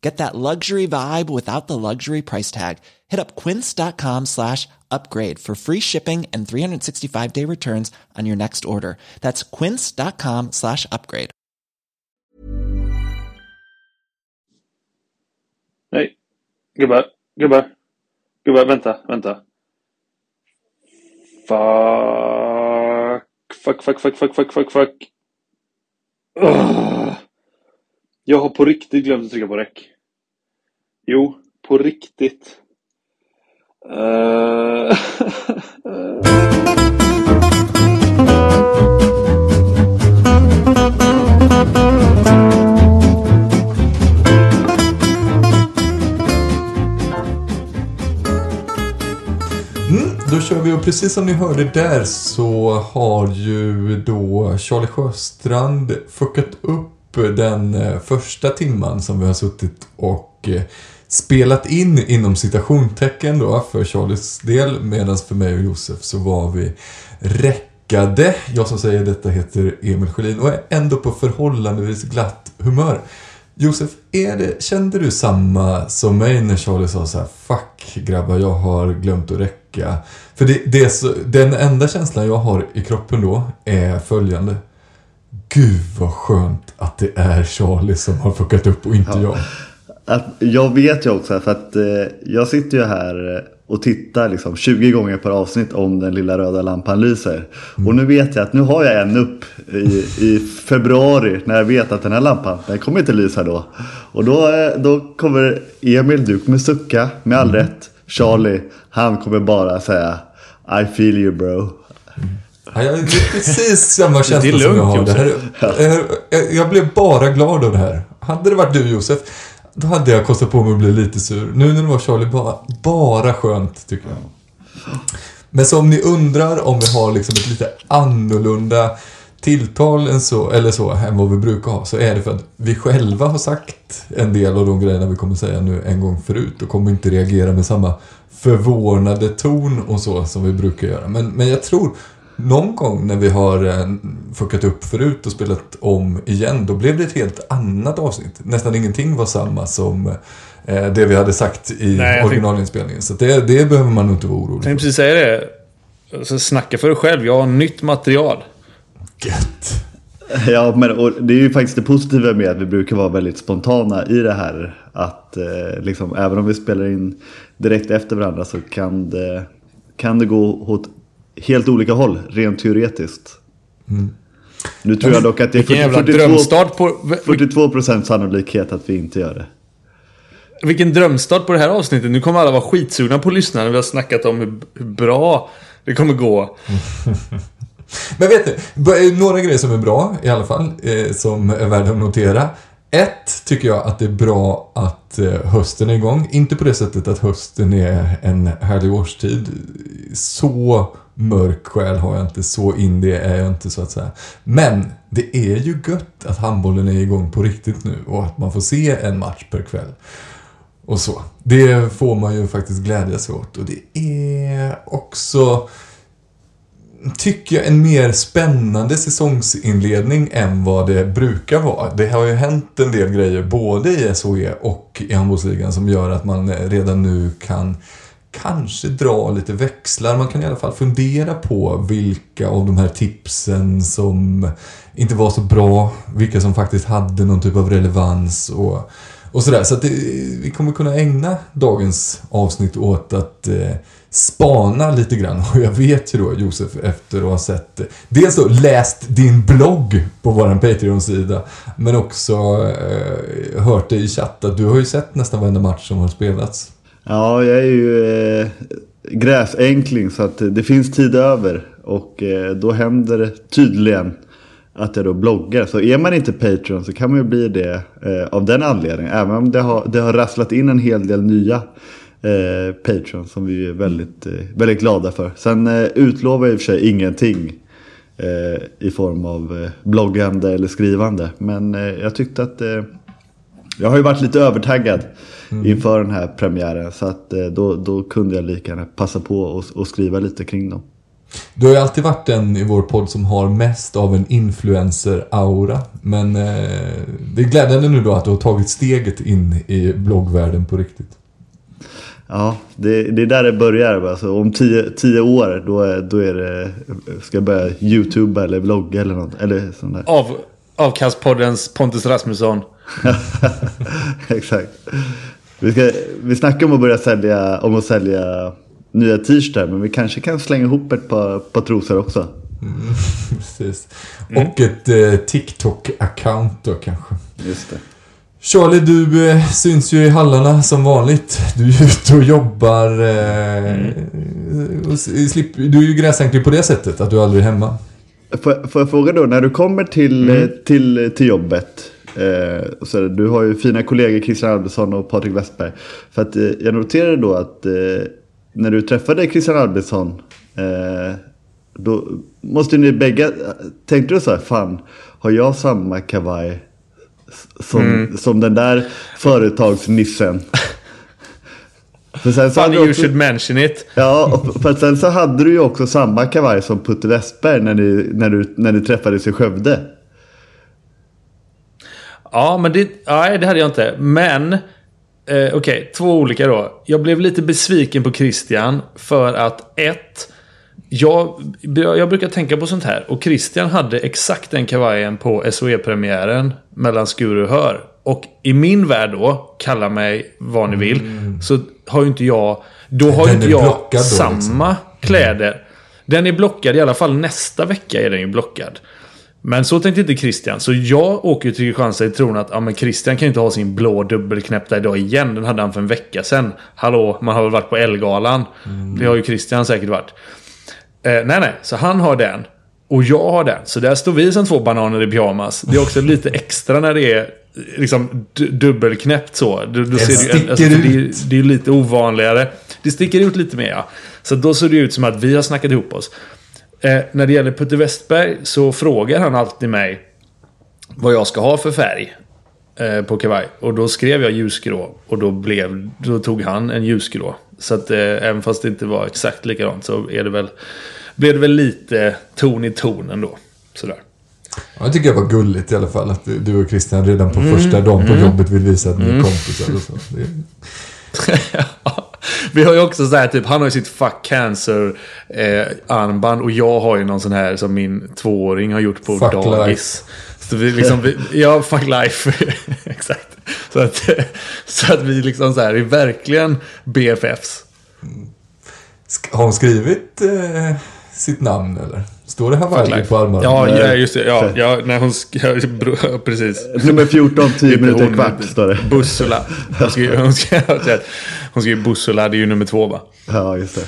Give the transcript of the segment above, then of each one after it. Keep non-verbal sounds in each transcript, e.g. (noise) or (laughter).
Get that luxury vibe without the luxury price tag. Hit up quince.com slash upgrade for free shipping and 365 day returns on your next order. That's quince.com slash upgrade. Nej. Gubbar. Gubbar. Gubbar, vänta, vänta. Fuck. Fuck, fuck, fuck, fuck, fuck, fuck, fuck. Ugh. Jag har på riktigt glömt att trycka på räck. Jo, på riktigt. Uh... Mm, då kör vi och precis som ni hörde där så har ju då Charlie Sjöstrand fuckat upp den eh, första timman som vi har suttit och eh, spelat in inom citationstecken då för Charlies del medan för mig och Josef så var vi räckade. Jag som säger detta heter Emil Sjölin och är ändå på förhållandevis glatt humör. Josef, är det, kände du samma som mig när Charlie sa så här, Fuck grabbar, jag har glömt att räcka. För det, det så, den enda känslan jag har i kroppen då är följande. Gud vad skönt att det är Charlie som har fuckat upp och inte jag. Att jag vet ju också för att eh, jag sitter ju här eh, och tittar liksom 20 gånger per avsnitt om den lilla röda lampan lyser. Mm. Och nu vet jag att nu har jag en upp i, i februari när jag vet att den här lampan, den kommer inte lysa då. Och då, eh, då kommer Emil, du kommer sucka med all Mm. rätt. Charlie, han kommer bara säga I feel you bro. Ja, jag- det är precis samma känsla som jag har. Det här, eh, jag, jag blev bara glad av det här. Hade det varit du Josef, då hade jag kostat på mig att bli lite sur. Nu när det var Charlie, bara, bara skönt tycker jag. Men så om ni undrar om vi har liksom ett lite annorlunda tilltal än så, eller så, än vad vi brukar ha, så är det för att vi själva har sagt en del av de grejerna vi kommer säga nu en gång förut och kommer inte reagera med samma förvånade ton och så som vi brukar göra. Men, men jag tror någon gång när vi har eh, fuckat upp förut och spelat om igen, då blev det ett helt annat avsnitt. Nästan ingenting var samma som eh, det vi hade sagt i Nej, jag originalinspelningen. Så det, det behöver man nog inte vara orolig Jag för. tänkte precis säga det. Så snacka för dig själv. Jag har nytt material. Gött. Ja, men och det är ju faktiskt det positiva med att vi brukar vara väldigt spontana i det här. Att eh, liksom, även om vi spelar in direkt efter varandra så kan det, kan det gå åt helt olika håll, rent teoretiskt. Nu tror jag dock att det är jävla 42, drömstart på... 42% sannolikhet att vi inte gör det. Vilken drömstart på det här avsnittet. Nu kommer alla vara skitsugna på att lyssna när vi har snackat om hur, hur bra det kommer gå. (laughs) Men vet du, några grejer som är bra i alla fall, eh, som är värda att notera. Ett, tycker jag att det är bra att eh, hösten är igång. Inte på det sättet att hösten är en härlig årstid. Så mörk själ har jag inte, så indie är jag inte så att säga. Men det är ju gött att handbollen är igång på riktigt nu och att man får se en match per kväll. Och så. Det får man ju faktiskt glädja sig åt. Och det är också tycker jag, en mer spännande säsongsinledning än vad det brukar vara. Det har ju hänt en del grejer både i SHE och i handbollsligan som gör att man eh, redan nu kan kanske dra lite växlar. Man kan i alla fall fundera på vilka av de här tipsen som inte var så bra, vilka som faktiskt hade någon typ av relevans och, och sådär. Så att det, vi kommer kunna ägna dagens avsnitt åt att eh, spana lite grann. (laughs) Och jag vet ju då Josef efter att ha sett, eh, dels då läst din blogg på våran Patreon-sida. Men också eh, hört dig i chatt att du har ju sett nästan varenda match som har spelats. Ja, jag är ju eh, gräsänkling så att det finns tid över. Och eh, då händer det tydligen att jag då bloggar. Så är man inte Patreon så kan man ju bli det eh, av den anledningen. Även om det har, det har rasslat in en hel del nya eh, Patreon som vi är väldigt, eh, väldigt glada för. Sen eh, utlovar jag i och för sig ingenting eh, i form av eh, bloggande eller skrivande. Men eh, jag tyckte att jag har ju varit lite övertaggad inför den här premiären. Så att då, då kunde jag lika gärna passa på och, och skriva lite kring dem. Du har ju alltid varit den i vår podd som har mest av en influencer-aura. Men eh, det är glädjande nu då att du har tagit steget in i bloggvärlden på riktigt. Ja, det, det är där det börjar. Alltså, om tio, tio år då är, då är det, ska jag börja youtuba eller vlogga eller något. Eller sånt där. Av, Avkastpoddens Pontus Rasmusson. (laughs) Exakt. Vi, ska, vi snackar om att börja sälja, om att sälja nya t-shirtar. Men vi kanske kan slänga ihop ett par, par trosor också. (laughs) Precis. Och ett eh, TikTok-account då kanske. Just det. Charlie, du eh, syns ju i hallarna som vanligt. Du är ute och jobbar. Eh, och s- slipp, du är ju gräsänklig på det sättet, att du aldrig är hemma. Får, får jag fråga då, när du kommer till, eh, till, till jobbet. Eh, så du har ju fina kollegor Christian Albinsson och Patrik Westberg. För att eh, jag noterade då att eh, när du träffade Christian Albinsson. Eh, då måste ni bägge, tänkte du så här, fan har jag samma kavaj som, som den där företagsnissen? (laughs) För sen så Funny you också- should mention it. Ja, för sen så hade du ju också samma kavaj som Putte Westberg när ni, när du, när ni träffades i Skövde. Ja, men det, nej, det hade jag inte. Men, eh, okej, två olika då. Jag blev lite besviken på Christian för att ett, jag, jag brukar tänka på sånt här. Och Christian hade exakt den kavajen på SOE-premiären mellan Skuru och Hör. Och i min värld då, kalla mig vad ni vill, så har ju inte jag... Då har ju inte jag då, samma liksom. kläder. Den är blockad, i alla fall nästa vecka är den ju blockad. Men så tänkte inte Christian. Så jag åker till Kristianstad i tron att ja, men Christian kan ju inte ha sin blå dubbelknäppta idag igen. Den hade han för en vecka sedan. Hallå, man har väl varit på Elgalan. Det har ju Christian säkert varit. Eh, nej, nej. Så han har den. Och jag har den. Så där står vi som två bananer i pyjamas. Det är också lite extra när det är liksom du- dubbelknäppt så. Du, du ser det, alltså, sticker det, är- ut. det är ju lite ovanligare. Det sticker ut lite mer ja. Så då ser det ut som att vi har snackat ihop oss. Eh, när det gäller Putte Westberg så frågar han alltid mig vad jag ska ha för färg eh, på kavaj. Och då skrev jag ljusgrå och då, blev, då tog han en ljusgrå. Så att eh, även fast det inte var exakt likadant så är det väl, blev det väl lite ton i ton ändå. Sådär. Ja, Jag tycker det var gulligt i alla fall att du- och Christian redan på första dagen på jobbet vill visa att ni är kompisar och så. Det, (laughs) (laughs) (laughs) Vi har ju också så här, typ, han har ju sitt fuck cancer eh, armband och jag har ju någon sån här som min tvååring har gjort på Fuck dagis. Så vi liksom, vi, ja, fuck life. (laughs) Exakt. Så att, (laughs) så att vi liksom så här är verkligen BFFs. Har hon skrivit eh, sitt namn eller? Står det Hawaii life. på armarna? Ja, Nej. ja, just det. Ja, ja när hon Precis. Nummer 14, 10 Inte minuter kvart står det. Bussula. Hon skrev, hon skrev, hon skrev Bussula, det är ju nummer två va? Ja, just det.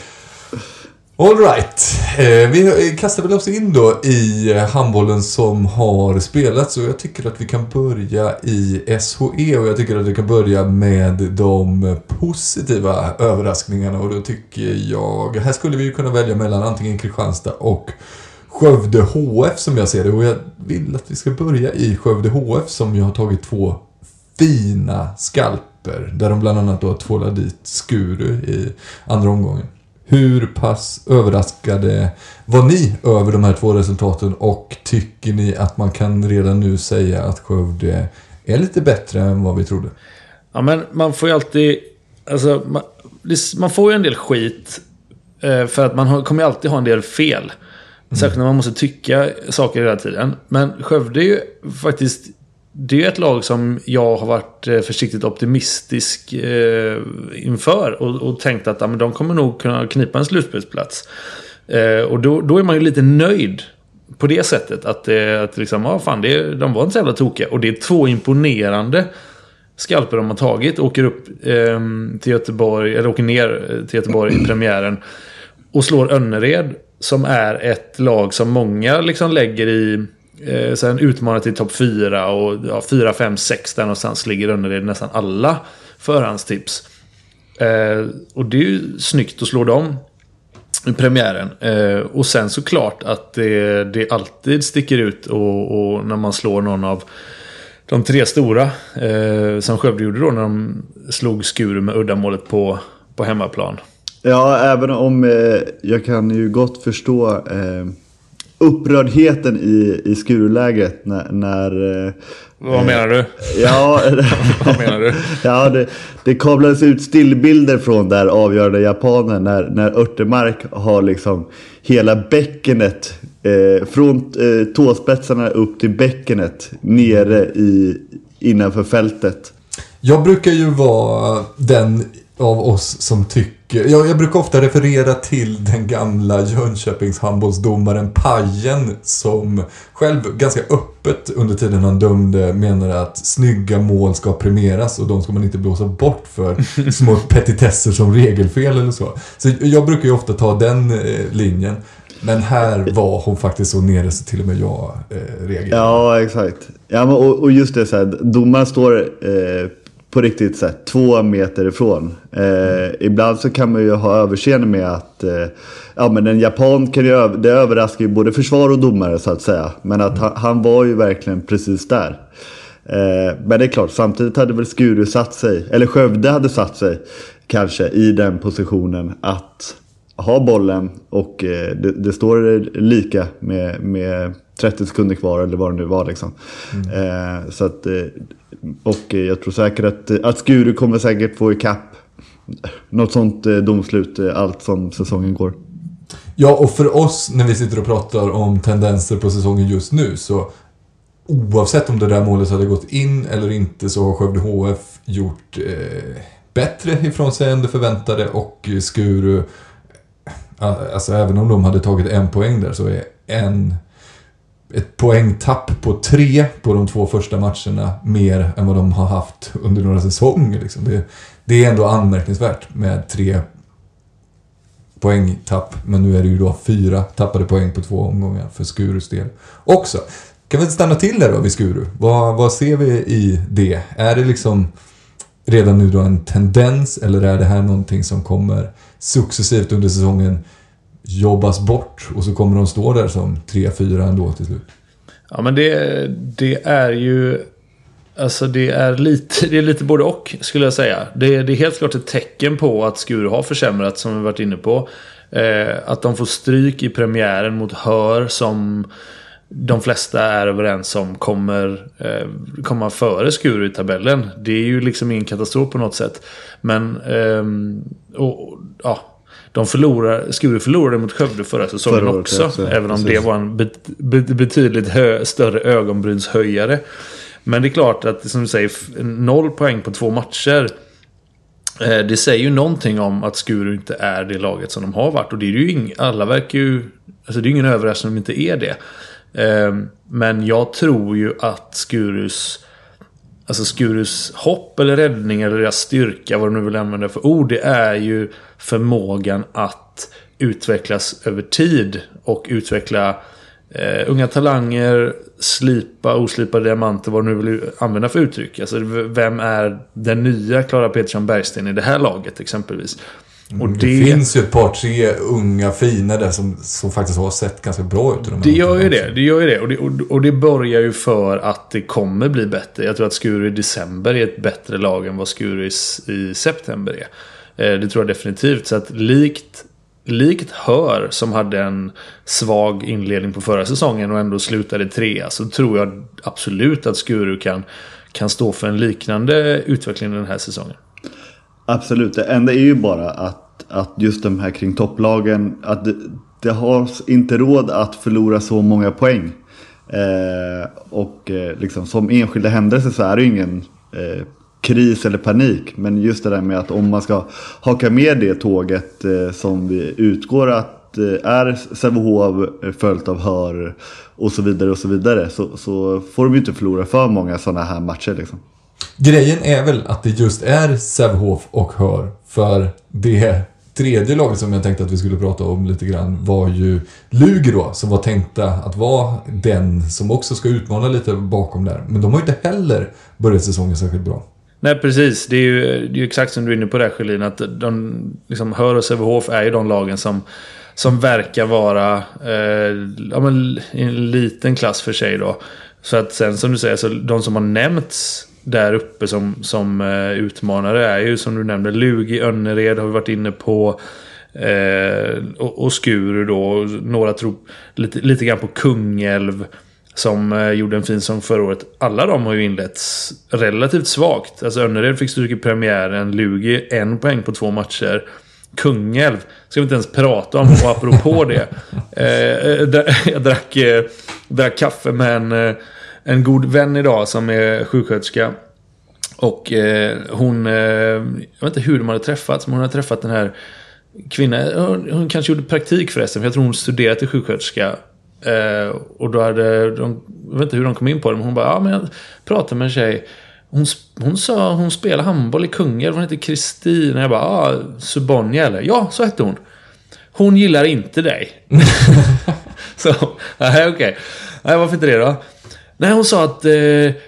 All right. Eh, vi kastar väl oss in då i handbollen som har spelats och jag tycker att vi kan börja i SHE och jag tycker att vi kan börja med de positiva överraskningarna och då tycker jag, här skulle vi ju kunna välja mellan antingen Kristianstad och Skövde HF som jag ser det och jag vill att vi ska börja i Skövde HF som ju har tagit två fina skalper där de bland annat då tvålat dit Skuru i andra omgången. Hur pass överraskade var ni över de här två resultaten och tycker ni att man kan redan nu säga att Skövde är lite bättre än vad vi trodde? Ja, men man får ju alltid... Alltså, man, man får ju en del skit. eh, För att man har, kommer ju alltid ha en del fel. Särskilt när man måste tycka saker hela tiden. Men Skövde är ju faktiskt det är ju ett lag som jag har varit eh, försiktigt optimistisk eh, inför. Och, och tänkt att ja, men de kommer nog kunna knipa en slutspelsplats. Eh, och då, då är man ju lite nöjd på det sättet. Att, eh, att liksom, ja, fan, det, de var inte så jävla tokiga. Och det är två imponerande skalper de har tagit. Åker upp eh, till Göteborg, eller åker ner eh, till Göteborg i premiären. Och slår Önnered. Som är ett lag som många liksom lägger i eh, utmanar till topp 4 och ja, 4, 5, 6 där någonstans ligger Önnered nästan alla förhandstips. Eh, och det är ju snyggt att slå dem i premiären. Eh, och sen såklart att det, det alltid sticker ut och, och, när man slår någon av de tre stora. Eh, som Skövde gjorde då när de slog Skuru med uddamålet på, på hemmaplan. Ja, även om eh, jag kan ju gott förstå eh, upprördheten i, i Skurulägret när... när eh, Vad menar du? Ja, (laughs) Vad menar du? (laughs) ja det, det kablades ut stillbilder från där avgörande japanen när, när Örtemark har liksom hela bäckenet eh, från eh, tåspetsarna upp till bäckenet nere i, innanför fältet. Jag brukar ju vara den av oss som tycker... Jag, jag brukar ofta referera till den gamla Jönköpings handbollsdomaren Pajen som själv ganska öppet under tiden han dömde menade att snygga mål ska premieras och de ska man inte blåsa bort för (laughs) små petitesser som regelfel eller så. Så jag brukar ju ofta ta den eh, linjen. Men här var hon faktiskt så nere så till och med jag eh, reagerade. Ja, exakt. Ja, men, och, och just det, så här, domaren står eh, på riktigt så här, två meter ifrån. Eh, ibland så kan man ju ha överseende med att eh, ja, men en japan kan ju, det överraskar ju både försvar och domare så att säga. Men att han, han var ju verkligen precis där. Eh, men det är klart, samtidigt hade väl Skuru satt sig, eller Skövde hade satt sig kanske i den positionen att ha bollen och eh, det, det, står lika med, med 30 sekunder kvar eller vad det nu var. Liksom. Mm. Eh, så att, eh, och jag tror säkert att, att Skuru kommer säkert få ikapp något sånt eh, domslut eh, allt som säsongen går. Ja, och för oss när vi sitter och pratar om tendenser på säsongen just nu så oavsett om det där målet hade gått in eller inte så har Skövde HF gjort eh, bättre ifrån sig än det förväntade och Skuru Alltså även om de hade tagit en poäng där så är en ett poängtapp på tre på de två första matcherna mer än vad de har haft under några säsonger. Liksom. Det, det, är ändå anmärkningsvärt med tre poängtapp. Men nu är det ju då fyra tappade poäng på två omgångar för Skurus del också. Kan vi stanna till där då vid Skuru? Vad, vad ser vi i det? Är det liksom redan nu då en tendens eller är det här någonting som kommer successivt under säsongen jobbas bort och så kommer de stå där som 3-4 ändå till slut. Ja men det, det är ju Alltså det är, lite, det är lite både och skulle jag säga. Det, det är helt klart ett tecken på att Skuru har försämrats som vi varit inne på. Eh, att de får stryk i premiären mot Hör som de flesta är överens om kommer eh, komma före Skuru i tabellen. Det är ju liksom ingen katastrof på något sätt. Men eh, och, ja, de förlorar, Skuru förlorade mot Skövde förra säsongen förra också. också. Även om Precis. det var en bet, bet, betydligt hö, större ögonbrynshöjare. Men det är klart att som du säger, noll poäng på två matcher. Eh, det säger ju någonting om att Skuru inte är det laget som de har varit. Och det är ju ing, alla verkar ju... Alltså det är ingen överraskning om de inte är det. Eh, men jag tror ju att Skurus Alltså Skurus hopp eller räddning eller deras styrka, vad du nu vill använda för ord, det är ju förmågan att utvecklas över tid och utveckla eh, unga talanger, slipa oslipade diamanter, vad du nu vill använda för uttryck. Alltså vem är den nya Klara Petersson Bergsten i det här laget exempelvis? Och det, det, finns ju ett par, tre unga fina där som, som faktiskt har sett ganska bra ut. De det gör ju det. Det gör ju det. Och, det. och det börjar ju för att det kommer bli bättre. Jag tror att Skuru i december är ett bättre lag än vad Skuru i september är. Eh, det tror jag definitivt. Så att likt, likt Hör som hade en svag inledning på förra säsongen och ändå slutade trea. Så tror jag absolut att Skuru kan, kan stå för en liknande utveckling den här säsongen. Absolut, det enda är ju bara att, att just de här kring topplagen, att det, det har inte råd att förlora så många poäng. Eh, och eh, liksom, som enskilda händelser så är det ju ingen eh, kris eller panik. Men just det där med att om man ska haka med det tåget eh, som vi utgår att eh, är Sävehof eh, följt av Hör och så vidare och så vidare. Så, så får de ju inte förlora för många sådana här matcher liksom. Grejen är väl att det just är Sävehof och Hör. För det tredje laget som jag tänkte att vi skulle prata om lite grann var ju Luger då, som var tänkta att vara den som också ska utmana lite bakom där. Men de har ju inte heller börjat säsongen särskilt bra. Nej, precis. Det är ju, det är ju exakt som du är inne på där, Sjölin. Att de, liksom, Hör och Sävehof är ju de lagen som, som verkar vara eh, ja, men, i en liten klass för sig då. Så att sen som du säger, så de som har nämnts där uppe som, som uh, utmanare är ju som du nämnde Lugi, Önnered har vi varit inne på. Uh, och, och Skuru då. Några tror lite, lite grann på Kungälv. Som uh, gjorde en fin sång förra året. Alla de har ju inletts relativt svagt. Alltså Önnered fick stryk i premiären. Lugi en poäng på två matcher. Kungälv ska vi inte ens prata om. Och apropå det. (laughs) (laughs) jag drack, drack kaffe med en en god vän idag som är sjuksköterska. Och eh, hon, eh, jag vet inte hur de hade träffats, men hon hade träffat den här kvinnan. Hon, hon kanske gjorde praktik förresten, för jag tror hon studerade till sjuksköterska. Eh, och då hade de, jag vet inte hur de kom in på det, men hon bara, ja men jag pratade med en tjej. Hon, hon sa hon spelar handboll i Kungälv, hon heter Kristina. Jag bara, ah, Subonja eller? Ja, så hette hon. Hon gillar inte dig. (laughs) så, nej okej. Nej, varför inte det då? Nej, hon sa att eh,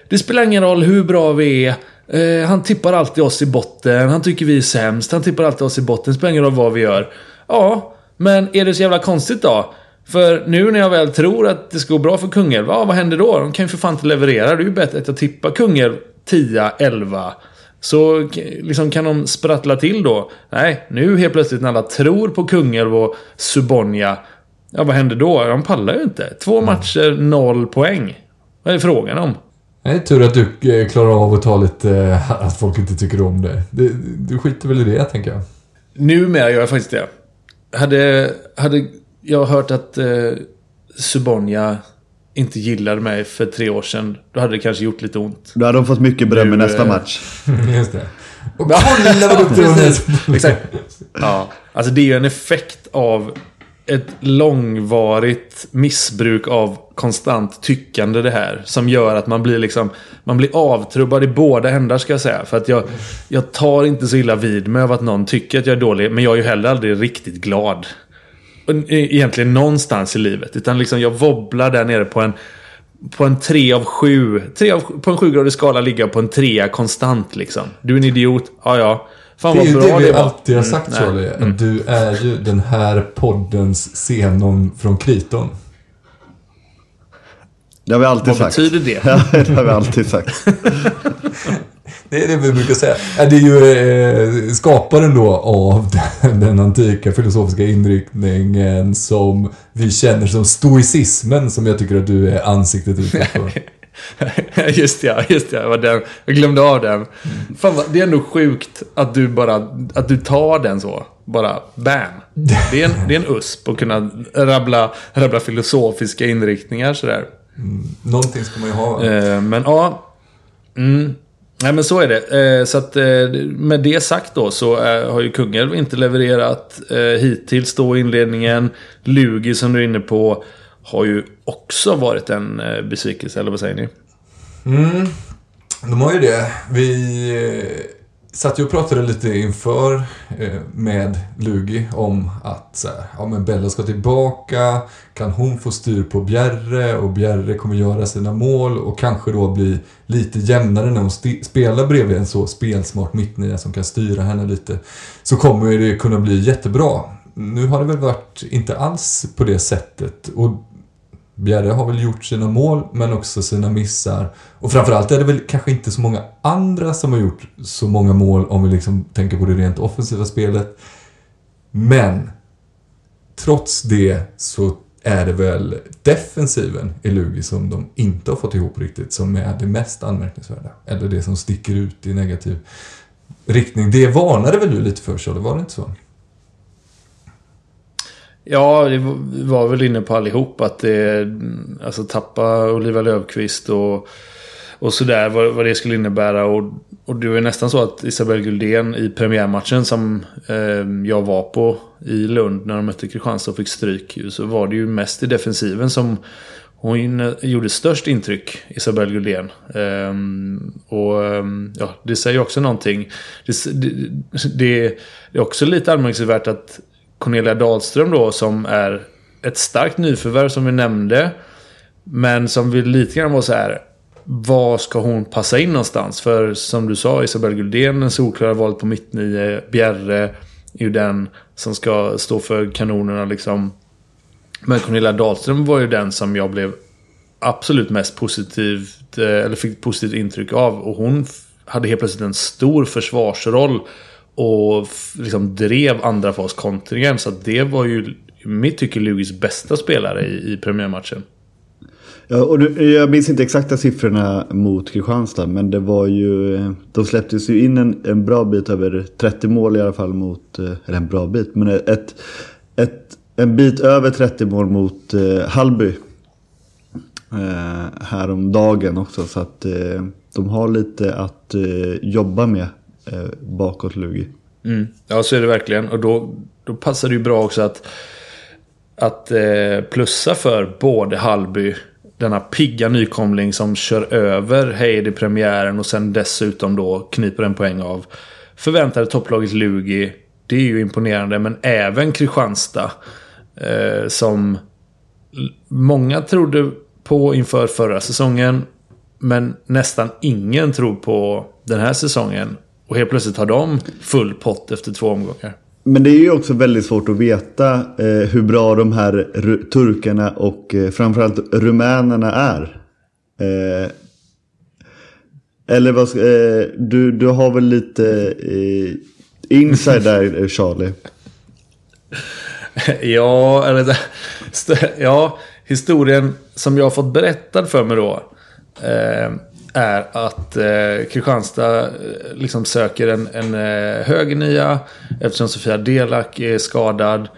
det spelar ingen roll hur bra vi är. Eh, han tippar alltid oss i botten. Han tycker vi är sämst. Han tippar alltid oss i botten. Det spelar ingen roll vad vi gör. Ja, men är det så jävla konstigt då? För nu när jag väl tror att det ska gå bra för Kungälv, ja, vad händer då? De kan ju för fan inte leverera. Det är ju bättre att jag tippar Kungälv 10, 11. Så liksom kan de sprattla till då. Nej, nu helt plötsligt när alla tror på Kungälv och Subonja. Ja, vad händer då? De pallar ju inte. Två matcher, noll poäng. Vad är frågan om? Det är tur att du eh, klarar av att ta lite, eh, att folk inte tycker om det. Du, du skiter väl i det, tänker jag. Numera gör jag faktiskt det. Hade, hade jag hört att eh, Subonja inte gillade mig för tre år sedan, då hade det kanske gjort lite ont. Då hade de fått mycket beröm i nästa eh, match. (laughs) Just det. (laughs) Och hålla vad duktig Exakt. Ja. Alltså det är ju en effekt av ett långvarigt missbruk av konstant tyckande det här. Som gör att man blir liksom Man blir avtrubbad i båda ändar ska jag säga. För att jag Jag tar inte så illa vid mig av att någon tycker att jag är dålig. Men jag är ju heller aldrig riktigt glad. E, egentligen någonstans i livet. Utan liksom jag wobblar där nere på en på en 3 av 7. 3 av, på en 7-gradig skala jag på en 3 konstant liksom. Du är en idiot. Ja, ja. Fan det är ju det vi alltid har mm, sagt mm, Charlie. Mm. Att du är ju den här poddens Zenon från Kriton. Det har vi alltid Vad sagt. Vad betyder det? (laughs) Ja, det har vi alltid sagt. (laughs) det är det vi brukar säga. Det är ju eh, skaparen då av (laughs) den, den, antika filosofiska inriktningen som vi känner som stoicismen som jag tycker att du är ansiktet utåt för. (laughs) just ja, just ja. Jag, den, jag glömde av den. Fan, det är ändå sjukt att du bara att du tar den så. Bara bam. Det är en, det är en USP att kunna rabbla, rabbla filosofiska inriktningar sådär. Mm, någonting ska man ju ha. Eh, men ja. Mm, Nej men så är det. Eh, så att eh, med det sagt då så eh, har ju Kungälv inte levererat eh, hittills då inledningen. Lugi som du är inne på har ju också varit en eh, besvikelse, eller vad säger ni? Mm, de har ju det. Vi eh, satt ju och pratade lite inför eh, med Lugi om att så här, ja men Bella ska tillbaka, kan hon få styr på Bjerre och Bjerre kommer göra sina mål och kanske då bli lite jämnare när hon spelar bredvid en så spelsmart mittnia som kan styra henne lite. Så kommer det kunna bli jättebra. Nu har det väl varit inte alls på det sättet och Bjerre har väl gjort sina mål, men också sina missar. Och framförallt är det väl kanske inte så många andra som har gjort så många mål om vi liksom tänker på det rent offensiva spelet. Men trots det så är det väl defensiven i Lugi som de inte har fått ihop riktigt som är det mest anmärkningsvärda. Eller det som sticker ut i negativ riktning. Det varnade väl du lite för, Charlie? var det inte så? Ja, det var väl inne på allihop att det... Alltså tappa Oliva Löfqvist och, och sådär. Vad, vad det skulle innebära. Och, och det var nästan så att Isabelle Guldén i premiärmatchen som eh, jag var på i Lund när de mötte Kristianstad och fick stryk. Så var det ju mest i defensiven som hon gjorde störst intryck, Isabelle Guldén. Um, och um, ja, det säger också någonting. Det, det, det, är också lite anmärkningsvärt att Cornelia Dahlström då, som är ett starkt nyförvärv som vi nämnde. Men som vill lite grann vara så här. Var ska hon passa in någonstans? För som du sa, Isabelle Guldén, den solklara valet på mittnio. Bjerre är ju den som ska stå för kanonerna liksom. Men Cornelia Dahlström var ju den som jag blev absolut mest positivt, eh, eller fick positivt intryck av. Och hon hade helt plötsligt en stor försvarsroll. Och liksom drev andra fas kontringen. Så det var ju i mitt tycke Lugis bästa spelare i, i premiärmatchen. Ja, och nu, jag minns inte exakta siffrorna mot Kristianstad. Men det var ju... De släpptes ju in en, en bra bit över 30 mål i alla fall mot... Eh, eller en bra bit, men ett, ett en bit över 30 mål mot eh, Hallby. Eh, häromdagen också. Så att eh, de har lite att eh, jobba med eh, bakåt Lugi. Mm. Ja, så är det verkligen. Och då, då passar det ju bra också att, att eh, plussa för både Hallby, denna pigga nykomling som kör över Heid i premiären och sen dessutom då kniper en poäng av förväntade topplaget Lugi. Det är ju imponerande, men även Kristianstad. Eh, som många trodde på inför förra säsongen. Men nästan ingen tror på den här säsongen. Och helt plötsligt har de full pott efter två omgångar. Men det är ju också väldigt svårt att veta eh, hur bra de här turkarna och eh, framförallt rumänerna är. Eh, eller vad eh, du, du har väl lite eh, inside där Charlie? (laughs) ja, eller ja, historien som jag har fått berättad för mig då. Är att eh, Kristianstad eh, liksom söker en, en eh, högernia eftersom Sofia Delak är skadad.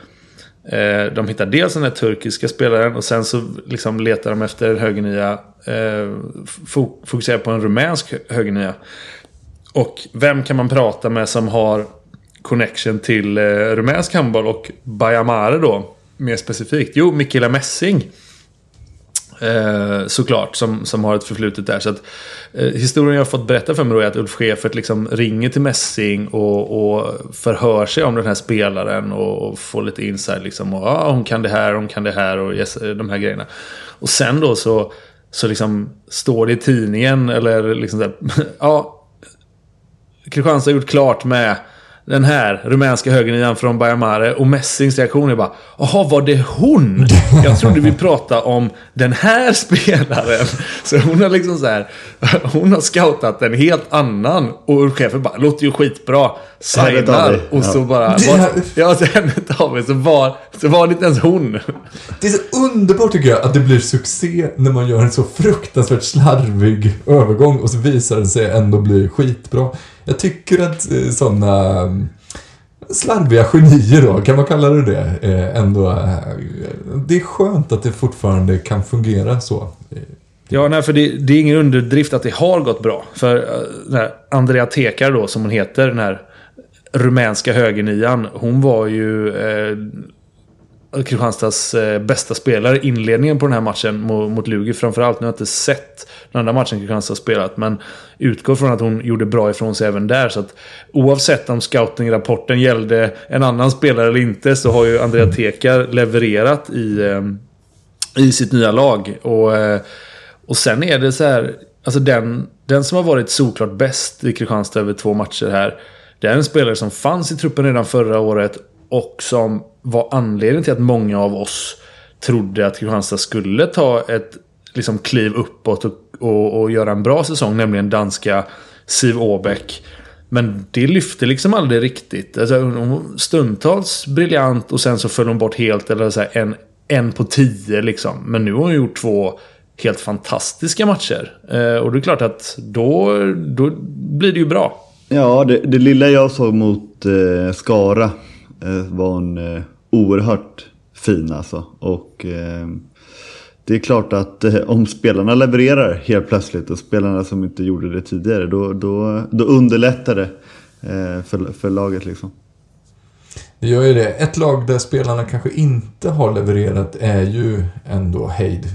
Eh, de hittar dels den här turkiska spelaren och sen så liksom letar de efter en högernia. Eh, fokuserar på en rumänsk högernia. Och vem kan man prata med som har connection till eh, rumänsk handboll och Bajamare då. Mer specifikt. Jo, Mikaela Messing. Eh, såklart, som, som har ett förflutet där. Så att, eh, historien jag har fått berätta för mig då är att Ulf Schäfert liksom ringer till Messing och, och förhör sig om den här spelaren och, och får lite insight. Liksom, och, ah, hon kan det här, hon kan det här och yes, eh, de här grejerna. Och sen då så, så liksom står det i tidningen eller liksom där, (laughs) ja, Kristianstad har gjort klart med den här rumänska högernian från Bajamare och Messings reaktion är bara Jaha, var det hon? (laughs) Jag trodde vi pratade om den här spelaren. Så hon har liksom så här Hon har scoutat en helt annan och chefen bara Låter ju skitbra. Signar. Och så bara var, Ja, sen tar vi så var, så var det inte ens hon. Det är så underbart tycker jag att det blir succé när man gör en så fruktansvärt slarvig övergång och så visar den sig ändå bli skitbra. Jag tycker att eh, sådana eh, slarviga genier då, kan man kalla det det, eh, ändå... Det är skönt att det fortfarande kan fungera så. Ja, nej, för det, det, är ingen underdrift att det har gått bra. För här, Andrea Tekar då, som hon heter, den här rumänska högernian. Hon var ju eh, Kristianstads eh, bästa spelare inledningen på den här matchen mot, Lugi. Framförallt, nu har jag inte sett den andra matchen Kristianstad spelat. Men utgår från att hon gjorde bra ifrån sig även där. Så att oavsett om scouting-rapporten gällde en annan spelare eller inte så har ju Andrea Tekar levererat i, eh, i sitt nya lag. Och, eh, och sen är det så här, alltså den, den som har varit såklart bäst i Kristianstad över två matcher här. Det är en spelare som fanns i truppen redan förra året och som var anledningen till att många av oss trodde att Kristianstad skulle ta ett liksom, kliv uppåt och, och, och göra en bra säsong, nämligen danska Siv Åbäck. Men det lyfte liksom aldrig riktigt. Alltså, stundtals briljant och sen så föll hon bort helt. Eller så här, en, en på tio liksom. Men nu har hon gjort två helt fantastiska matcher. Eh, och det är klart att då, då blir det ju bra. Ja, det, det lilla jag såg mot eh, Skara Eh, var hon eh, oerhört fin alltså. Och eh, det är klart att eh, om spelarna levererar helt plötsligt och spelarna som inte gjorde det tidigare då, då, då underlättar det eh, för, för laget liksom. Det gör ju det. Ett lag där spelarna kanske inte har levererat är ju ändå Heid.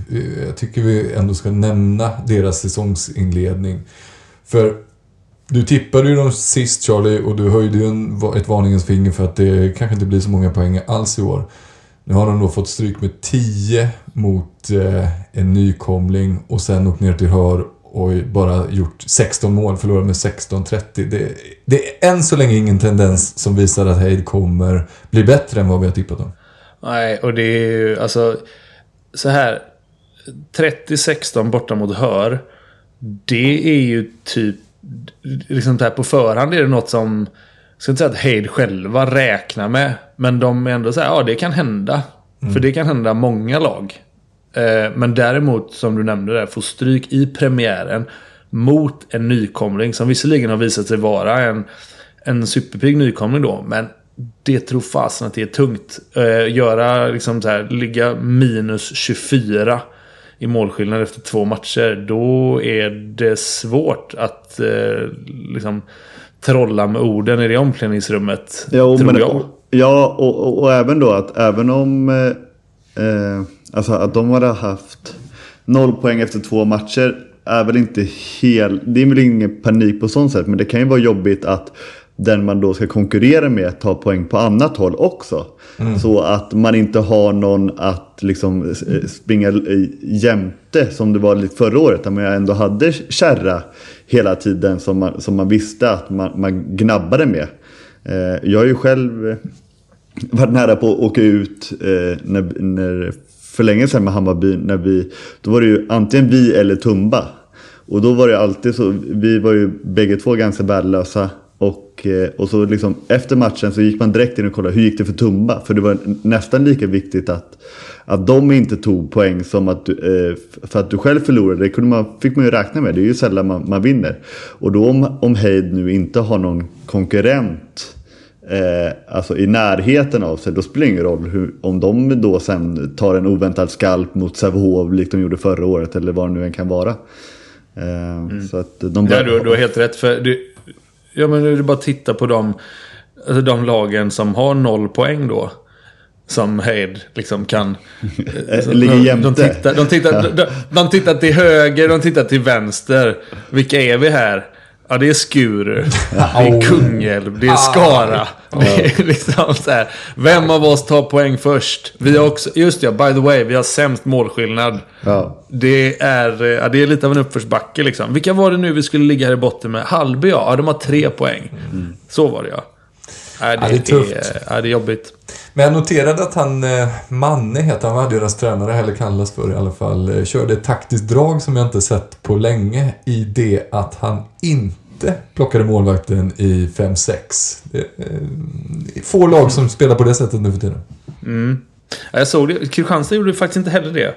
Jag tycker vi ändå ska nämna deras säsongsinledning. För du tippade ju dem sist Charlie och du höjde ju en, ett varningens finger för att det kanske inte blir så många poäng alls i år. Nu har de då fått stryk med 10 mot eh, en nykomling och sen åkt ner till Hör och bara gjort 16 mål, förlorat med 16-30. Det, det är än så länge ingen tendens som visar att Heid kommer bli bättre än vad vi har tippat dem. Nej, och det är ju alltså så här. 30-16 borta mot Hör. Det är ju typ liksom här på förhand är det något som jag ska inte säga att Heid själva räknar med. Men de är ändå så här, ja det kan hända. Mm. För det kan hända många lag. Eh, men däremot, som du nämnde där, få stryk i premiären mot en nykomling som visserligen har visat sig vara en, en superpigg nykomling då. Men det tror fasen att det är tungt. Eh, göra liksom så här, ligga minus 24 i målskillnad efter två matcher. Då är det svårt att eh, liksom trolla med orden i det omklädningsrummet. Ja, tror men, jag. Ja, och, och, och, även då att även om eh, eh, alltså att de hade haft noll poäng efter två matcher är väl inte helt, det är väl ingen panik på sånt sätt men det kan ju vara jobbigt att den man då ska konkurrera med tar poäng på annat håll också. Mm. Så att man inte har någon att liksom eh, springa jämte som det var lite förra året. Där man ändå hade kärra hela tiden som man, som man visste att man, man gnabbade med. Eh, jag har ju själv eh, varit nära på att åka ut när, när, för länge sedan med Hammarby. När vi, då var det ju antingen vi eller Tumba. Och då var det alltid så, vi var ju bägge två ganska värdelösa och, eh, och så liksom, efter matchen så gick man direkt in och kollade hur gick det för Tumba. För det var nästan lika viktigt att, att de inte tog poäng som att du, eh, för att du själv förlorade. Det kunde man, fick man ju räkna med. Det är ju sällan man, man vinner. Och då om, om Heid nu inte har någon konkurrent eh, alltså i närheten av sig. Då spelar det ingen roll hur, om de då sen tar en oväntad skalp mot Sävehof likt de gjorde förra året. Eller vad det nu än kan vara. Eh, mm. så att de ja, du, du har helt rätt. För du, Ja men är bara titta på de, alltså de lagen som har noll poäng då. Som Heid liksom kan... (laughs) Ligger jämte. De, tittar, de, tittar, de, de tittar till höger, de tittar till vänster. Vilka är vi här? Ja, det är Skurup, det är Kungälv, det är Skara. Det är liksom så här. Vem av oss tar poäng först? Vi har också, just ja, by the way, vi har sämst målskillnad. Ja. Det, är, ja, det är lite av en uppförsbacke liksom. Vilka var det nu vi skulle ligga här i botten med? Halby ja, ja de har tre poäng. Mm. Så var det ja. Ja, det, ja, det är tufft. Är, ja, det är jobbigt. Men jag noterade att han, eh, Manne heter han, var deras tränare, eller kallas för i alla fall, eh, körde ett taktiskt drag som jag inte sett på länge i det att han inte plockade målvakten i 5-6. Det är få lag som spelar på det sättet nu för tiden. Mm. Jag såg det. Kristianstad gjorde faktiskt inte heller det.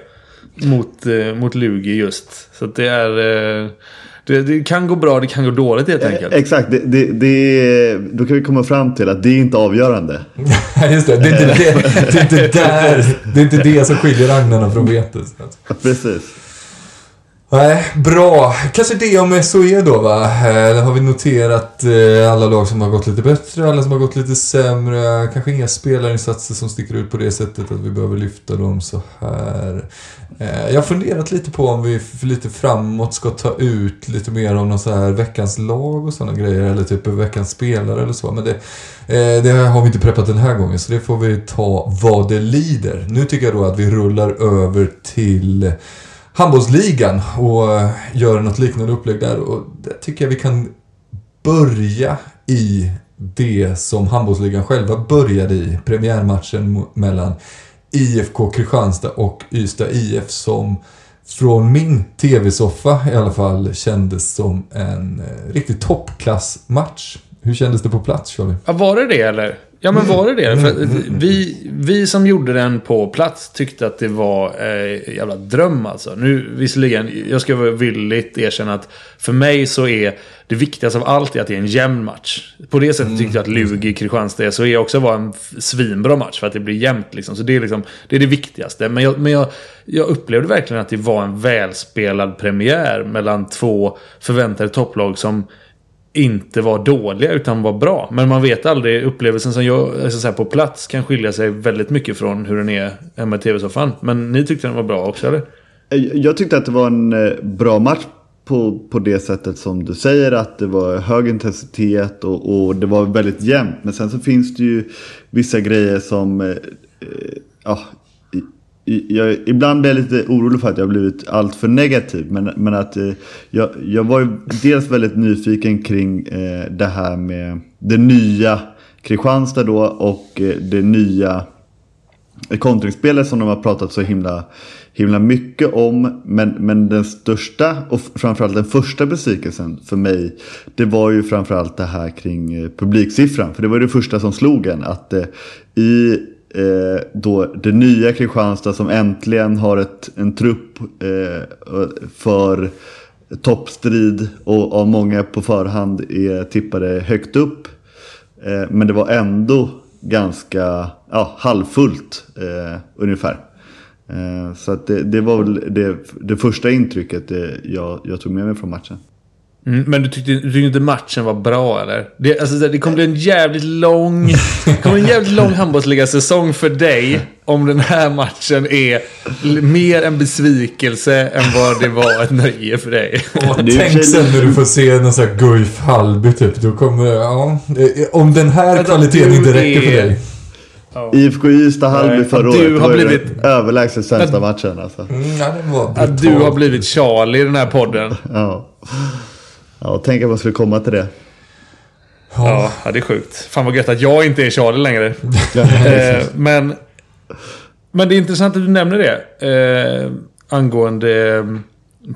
Mot, eh, mot Lugi just. Så det är... Eh, det, det, kan gå bra, det kan gå dåligt helt enkelt. exakt, det, det, det, då kan vi komma fram till att det är inte avgörande. (laughs) Just det, det är, inte det, (laughs) det, är inte där, det är inte det som skiljer agnarna från vetet. Precis. Nej, bra. Kanske det om SOE då va? Eh, där har vi noterat eh, alla lag som har gått lite bättre, alla som har gått lite sämre. Kanske inga spelarinsatser som sticker ut på det sättet att vi behöver lyfta dem så här. Eh, jag har funderat lite på om vi för lite framåt ska ta ut lite mer om någon så här veckans lag och sådana grejer. Eller typ veckans spelare eller så. Men det, det har vi inte preppat den här gången så det får vi ta vad det lider. Nu tycker jag då att vi rullar över till handbollsligan och eh, gör något liknande upplägg där. Och där tycker jag vi kan börja i det som handbollsligan själva började i. Premiärmatchen mellan IFK Kristianstad och Ystad IF som från min TV-soffa i alla fall kändes som en eh, riktig toppklassmatch. Hur kändes det på plats Charlie? Ja, var det det eller? Ja men var det det? För att vi, vi som gjorde den på plats tyckte att det var eh, jävla dröm alltså. Nu visserligen, jag ska vara villigt erkänna att för mig så är det viktigaste av allt är att det är en jämn match. På det sättet tyckte jag att Lugi-Kristianstad så är också var en svinbra match för att det blir jämnt liksom. Så det är liksom, det är det viktigaste. Men jag, men jag, jag upplevde verkligen att det var en välspelad premiär mellan två förväntade topplag som inte var dåliga utan var bra. Men man vet aldrig. Upplevelsen som jag alltså så på plats kan skilja sig väldigt mycket från hur den är hemma i tv-soffan. Men ni tyckte den var bra också eller? Eh, jag tyckte att det var en eh, bra match på, på det sättet som du säger. Att det var hög intensitet och, och det var väldigt jämnt. Men sen så finns det ju vissa grejer som... eh, eh Ja, jag, ibland blir jag lite orolig för att jag har blivit allt för negativ. Men, men att eh, jag, jag var ju dels väldigt nyfiken kring eh, det här med det nya Kristianstad då och eh, det nya kontringsspelet som de har pratat så himla, himla mycket om. Men, men den största och framförallt den första besvikelsen för mig. Det var ju framförallt det här kring eh, publiksiffran. För det var det första som slog en. Att eh, i eh, då det nya Kristianstad som äntligen har ett, en trupp eh, för toppstrid och av många på förhand är tippade högt upp. Eh, men det var ändå ganska ja, halvfullt eh, ungefär. Eh, så att det, det var väl det, det första intrycket eh, jag, jag tog med mig från matchen. Mm, men du tyckte, du tyckte inte matchen var bra eller? Det, alltså, det kommer bli en jävligt lång... Det kommer en jävligt lång handbollsligasäsong för dig. Om den här matchen är mer en besvikelse än vad det var ett nöje för dig. Och Tänk sen när du får se någon sån här Guif Hallby typ. Då kommer, ja. Om den här kvaliteten du inte räcker för dig. IFK Ystad Hallby Nej, förra du året har var ju blivit- den överlägset sämsta matchen alltså. Mm, ja, Att du har blivit Charlie i den här podden. Ja. Ja, tänk att man skulle komma till det. Ja, ja, det är sjukt. Fan vad gött att jag inte är Charlie längre. (laughs) eh, men, men det är intressant att du nämner det. Eh, angående eh,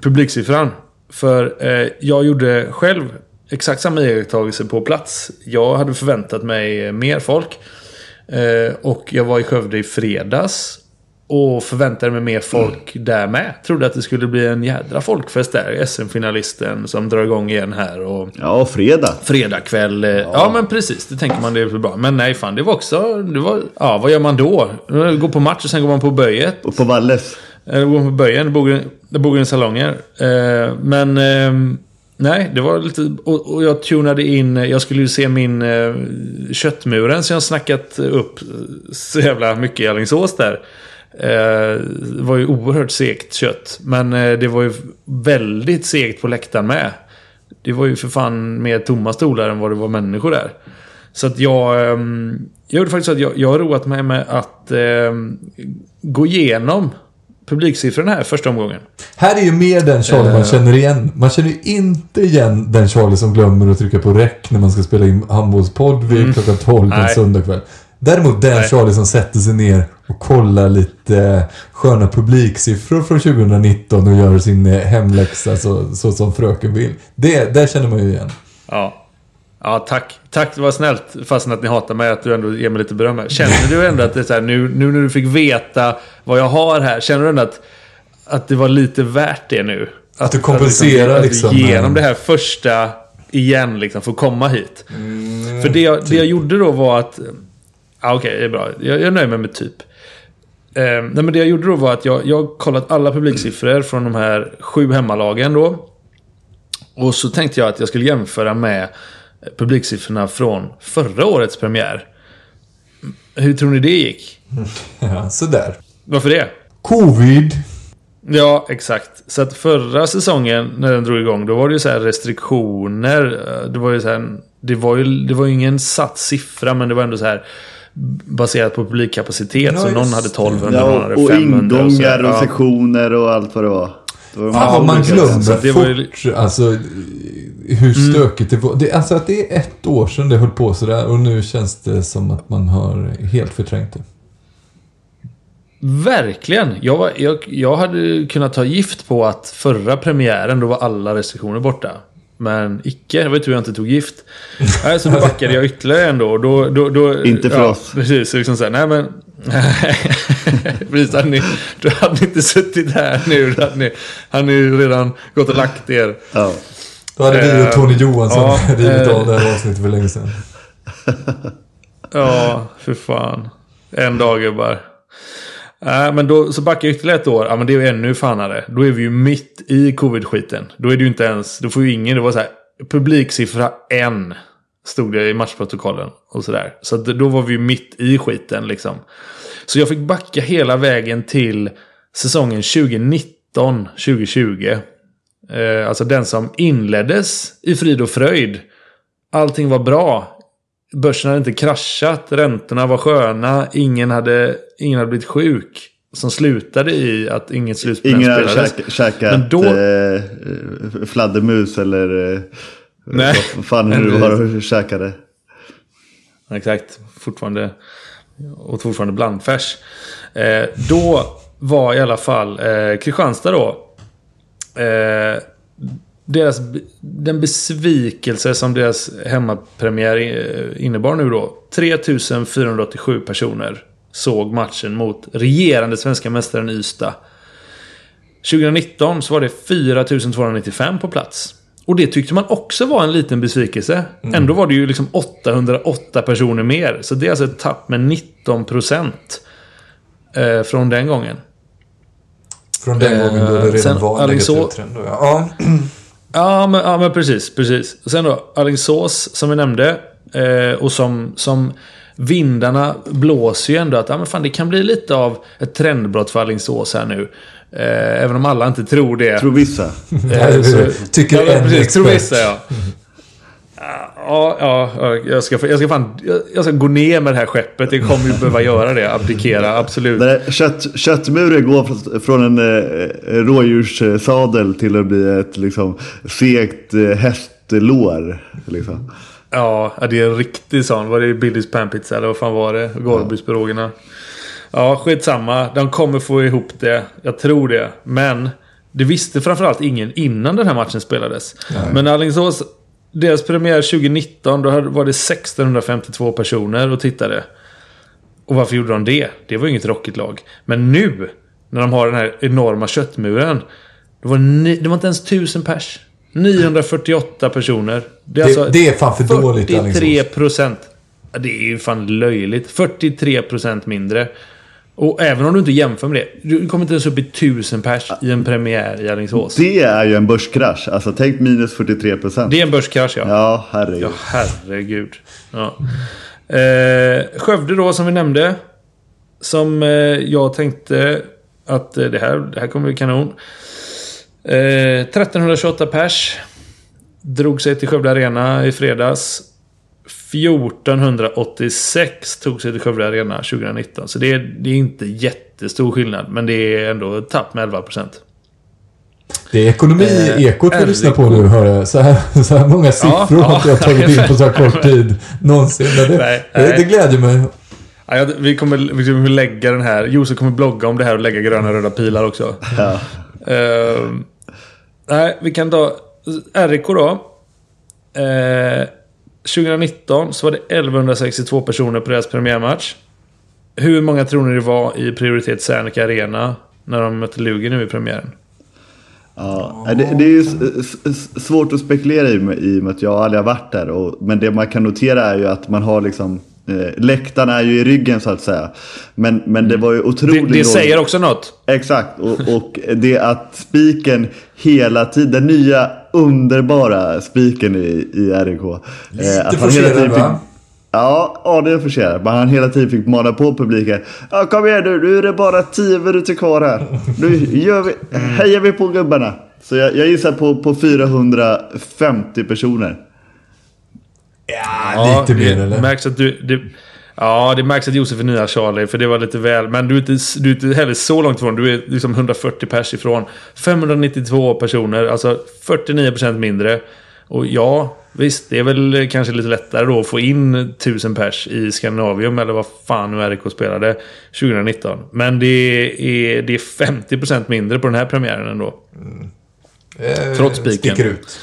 publiksiffran. För eh, jag gjorde själv exakt samma iakttagelse på plats. Jag hade förväntat mig mer folk. Eh, och jag var i Skövde i fredags. Och förväntade mig mer folk där med. Trodde att det skulle bli en jädra folkfest där. SM-finalisten som drar igång igen här. Och Ja, fredag. Fredagkväll. eh, Ja. men precis. Det tänker man det är bra. Men nej fan det var också... Det var, ja vad gör man då? Går på match och sen går man på böjet. Och på Valles. Eller går man på böjen. En salonger. Eh, men... nej, det var lite... Och, och jag tunade in... Jag skulle ju se min eh, köttmuren som jag snackat upp så jävla mycket i Alingsås där. Eh, det var ju oerhört segt kött. Men eh, det var ju väldigt segt på läktaren med. Det var ju för fan mer tomma stolar än vad det var människor där. Så att jag... ehm, jag gjorde faktiskt så att jag, jag har roat mig med att ehm, gå igenom publiksiffrorna här första omgången. Här är ju mer den Charlie man känner igen. Man känner ju inte igen den Charlie som glömmer att trycka på rec när man ska spela in handbollspodd vid klockan 12 en söndagkväll. Däremot Nej. Charlie som sätter sig ner och kollar lite eh, sköna publiksiffror från 2019 och gör sin eh, hemläxa så, så som fröken vill. Det, där känner man ju igen. Ja. Ja, tack. Tack, det var snällt. Fastän att ni hatar mig, att du ändå ger mig lite beröm här. Känner du ändå att det är så här, nu, nu när du fick veta vad jag har här, känner du ändå att, att det var lite värt det nu? Att du kompenserar att, liksom, Att du genom eh, det här första igen, liksom, får komma hit. För det jag, det jag gjorde då var att... Ja, Okej, det är bra. Jag, jag nöjer mig med typ. Eh, nej, men det jag gjorde då var att jag, jag kollat alla publiksiffror från de här sju hemmalagen då. Och så tänkte jag att jag skulle jämföra med publiksiffrorna från förra årets premiär. Hur tror ni det gick? (laughs) Ja, sådär. Varför det? Covid. Ja, exakt. Så att förra säsongen när den drog igång, då var det ju så här restriktioner. Det var ju så här, det var ju, det var ju ingen satt siffra, men det var ändå så här baserat på publikkapacitet. Ja, så någon hade det. 1200, någon Ja, hade och 500. så ingångar och ja. sektioner och allt vad det var. Det var vad man glömmer Så det var ju- fort alltså, hur stökigt det var. Det, alltså att det är ett år sedan det höll på sådär och nu känns det som att man har helt förträngt det. Verkligen! Jag, jag, jag hade kunnat ta gift på att förra premiären, då var alla restriktioner borta. Men icke, det var tur jag inte tog gift. Nej, så då backade jag ytterligare ändå. Då, då, då, Inte för ja, oss. Precis, så liksom så här, nej men... (laughs) precis, hade ni, då hade ni inte suttit här nu. Då hade ni, hade ni redan gått och lagt er. Ja. Då hade vi och Tony Johansson ja, (laughs) rivit eh, av det här avsnittet för länge sedan. Ja, för fan. En dag gubbar. Äh, men då så backar jag ytterligare ett år. Ja, men det är ju ännu fanare. Då är vi ju mitt i covid-skiten. Då är det ju inte ens... Då får ju ingen... Det var så här. Publiksiffra en. Stod det i matchprotokollen. Och sådär. Så då var vi ju mitt i skiten liksom. Så jag fick backa hela vägen till säsongen 2019-2020. Eh, alltså den som inleddes i frid och fröjd. Allting var bra. Börsen hade inte kraschat, räntorna var sköna, ingen hade, ingen hade blivit sjuk. Som slutade i att inget slutspel Ingen hade spelades. käk, käkat Men då- eh, fladdermus eller eh, Nej. vad fan nu var och käkade. Exakt. Fortfarande. Och fortfarande blandfärs. Eh, då var i alla fall eh, Kristianstad då. Eh, deras, den besvikelse som deras hemmapremiär eh, innebar nu då. 3487 personer såg matchen mot regerande svenska mästaren Ystad. 2019 så var det 4295 på plats. Och det tyckte man också var en liten besvikelse. Ändå var det ju liksom 808 personer mer. Så det är alltså ett tapp med 19 procent. Eh, från den gången. Från den Eh, gången då det redan sen var en negativ trend. då, Ja. Ja (clears throat) men, ja, men precis, precis. Och sen då, Alingsås som vi nämnde. Eh, och som, som vindarna blåser ju ändå att ja, men fan, det kan bli lite av ett trendbrott för Alingsås här nu. Eh, även om alla inte tror det. Tror vissa. Eh, (laughs) så- Tycker ja, precis, tror vissa ja. Ja, ja, ja, jag ska, jag ska fan, jag- ska gå ner med det här skeppet. Jag kommer ju behöva göra det. Abdikera, absolut. När kött, köttmuren går från- en eh, rådjurssadel till att bli ett liksom, segt eh, hästlår. Liksom. Ja, ja, det är en riktig sån. Var det Billys Panpizza eller vad fan var det? Gårdbyspirogerna. Ja, skitsamma. De kommer få ihop det. Jag tror det. Men det visste framförallt ingen innan den här matchen spelades. Men Alingsås, deras premiär 2019, då var det 1652 personer och tittade. Och varför gjorde de det? Det var ju inget rockigt lag. Men nu, när de har den här enorma köttmuren. Det var, ni, det var inte ens 1000 pers. 948 personer. Det är, Det, alltså det är fan för dåligt 43 Alingsås. procent. Det är ju fan löjligt. 43 procent mindre. Och även om du inte jämför med det. Du kommer inte ens upp i 1000 pers i en premiär i Alingsås. Det, Det är ju en börskrasch. Alltså tänk minus 43 procent. är en börskrasch ja. Ja, herregud. Ja, herregud. Ja. Eh, Skövde då, som vi nämnde. Som eh, jag tänkte att eh, det, här, det här kommer bli kanon. Eh, 1328 pers. Drog sig till Skövde Arena i fredags. 1486 tog sig till Skövde Arena 2019. Så det är, det är inte jättestor skillnad. Men det är ändå ett tapp med 11%. Det är ekonomi-ekot vi Eh, lyssnar på nu, hör jag. Så här, så här många siffror ja. har inte jag tagit in på så här kort tid någonsin. Det, Nej, det, det nej. glädjer mig. Ja, vi, kommer, vi kommer lägga den här. Josef kommer blogga om det här och lägga gröna och röda pilar också. Ja. Ehm, nej, vi kan ta RIK då. Eh, 2019 så var det 1162 personer på deras premiärmatch. Hur många tror ni det var i prioritet Serneke Arena när de mötte Lugi nu i premiären? Ja, det, det är ju svårt att spekulera i, i och med att jag aldrig har varit där. Och, men det man kan notera är ju att man har liksom eh, Läktarna är ju i ryggen så att säga. Men, men det var ju Det, otroligt det dåligt. säger också något. Exakt, och, och det att spiken hela tiden, den nya underbara spiken i, i RIK. eh, hela forcerad, va? Ja, ja, det är forcerat. Men han hela tiden fick mana på publiken. Ja, kom igen nu, nu är det bara 10 minuter kvar här. Nu gör vi, hejar vi på gubbarna. Så jag, jag gissar på, på 450 personer. Ja, lite mer eller? Märks att du, det, ja, det märks att Josef är nya Charlie, för det var lite väl. Men du är inte, du är inte heller så långt ifrån. Du är liksom 140 pers ifrån. 592 personer, alltså 49% mindre. Och ja, visst, det är väl kanske lite lättare då att få in 1000 pers i Skandinavium, eller vad fan nu RIK spelade 2019. Men det är, det är 50% mindre på den här premiären ändå. Eh, Trots spiken. Sticker ut.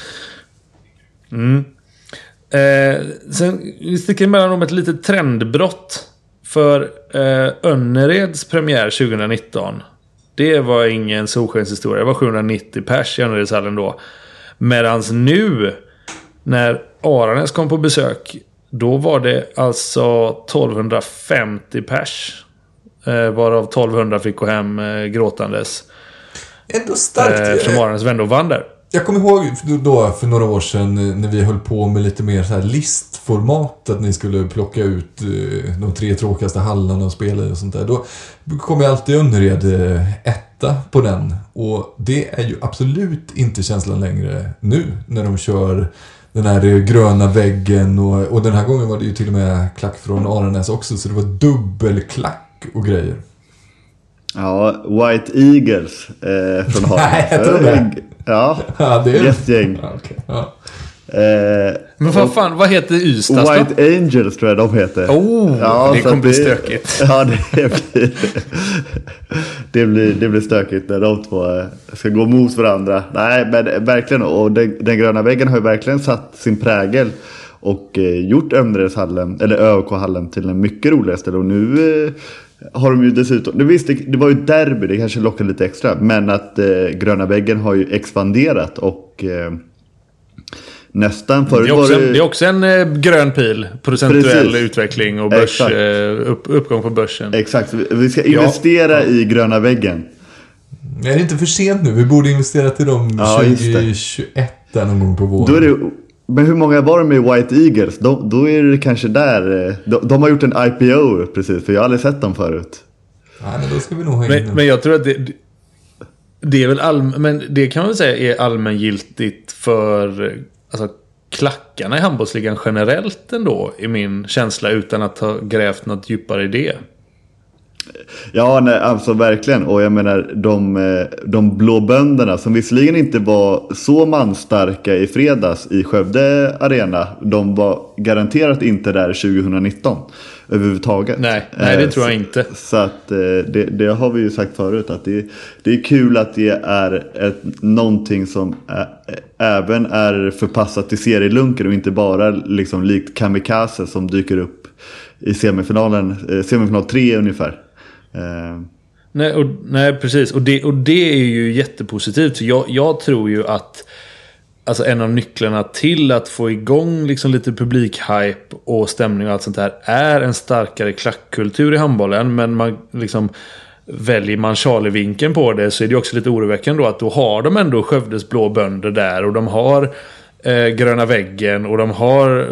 Eh, sen vi sticker emellan om ett litet trendbrott. För eh, Önnereds premiär 2019. Det var ingen solskenshistoria. Det var 790 pers i Önneredshallen då. Medans nu, när Aranäs kom på besök. Då var det alltså 1250 pers. Eh, varav 1200 fick gå hem eh, gråtandes. Ändå starkt. Eh, eftersom Aranäs vände och vann där. Jag kommer ihåg då för några år sedan eh, när vi höll på med lite mer så här listformat. Att ni skulle plocka ut eh, de tre tråkigaste hallarna och spela i och sånt där. Då kom jag alltid Önnered eh, etta på den. Och det är ju absolut inte känslan längre nu när de kör den här gröna väggen och, och den här gången var det ju till och med klack från Aranäs också. Så det var dubbelklack och grejer. Ja, White Eagles eh, från (laughs) Hagen. Nej, jag tror det. Ja, (laughs) Ja, det är... gästgäng. Ja, ja. Eh, Men vad fan, vad heter Ystads då? White Angels tror jag de heter. Oh, det så kommer att bli stökigt. (laughs) Ja, det blir, det blir, det blir stökigt när de två eh, ska gå mot varandra. Nej, men verkligen. Och den, den gröna väggen har ju verkligen satt sin prägel. Och eh, gjort Önneredshallen, eller ÖK-hallen till en mycket roligare ställe. Och nu eh, har de ju dessutom, det, visst, det, det var ju derby, det kanske lockar lite extra. Men att eh, gröna väggen har ju expanderat och eh, nästan Det förut är också, var en, det är också en eh, grön pil. Procentuell Precis. utveckling och börs, eh, upp, uppgång på börsen. Exakt, vi- ska investera i gröna väggen. Nej, det är inte för sent nu. Vi borde investera till dem Ja, just det. 2021 där någon gång på våren. Då är det, men hur många var det med White Eagles? Då, då är det kanske där. eh, De, de har gjort en IPO precis, för jag har aldrig sett dem förut. Nej, men då ska vi nog ha in Men, men jag tror att det, det är väl allm, men det kan man väl säga är allmängiltigt för eh, alltså, klackarna i handbollsligan generellt ändå. I min känsla utan att ha grävt något djupare i det. Ja, nej, alltså verkligen. Och jag menar de, eh, de blå bönderna som visserligen inte var så manstarka i fredags i Skövde Arena. De var garanterat inte där 2019 överhuvudtaget. Nej, nej, det Eh, tror jag så- inte. Så att eh, det, det har vi ju sagt förut att det, det är kul att det är ett, någonting som ä, även är förpassat till serielunken och inte bara liksom likt Kamikaze som dyker upp i semifinalen, semifinal 3 ungefär. Eh, Nej, och, nej precis. Och det, och det är ju jättepositivt. Så jag, jag tror ju att alltså en av nycklarna till att få igång liksom lite publikhype och stämning och allt sånt där är en starkare klackkultur i handbollen. Men man liksom väljer man Charlie-vinkeln på det så är det också lite oroväckande då att då har de ändå Skövdes blå bönder där och de har eh, Gröna väggen och de har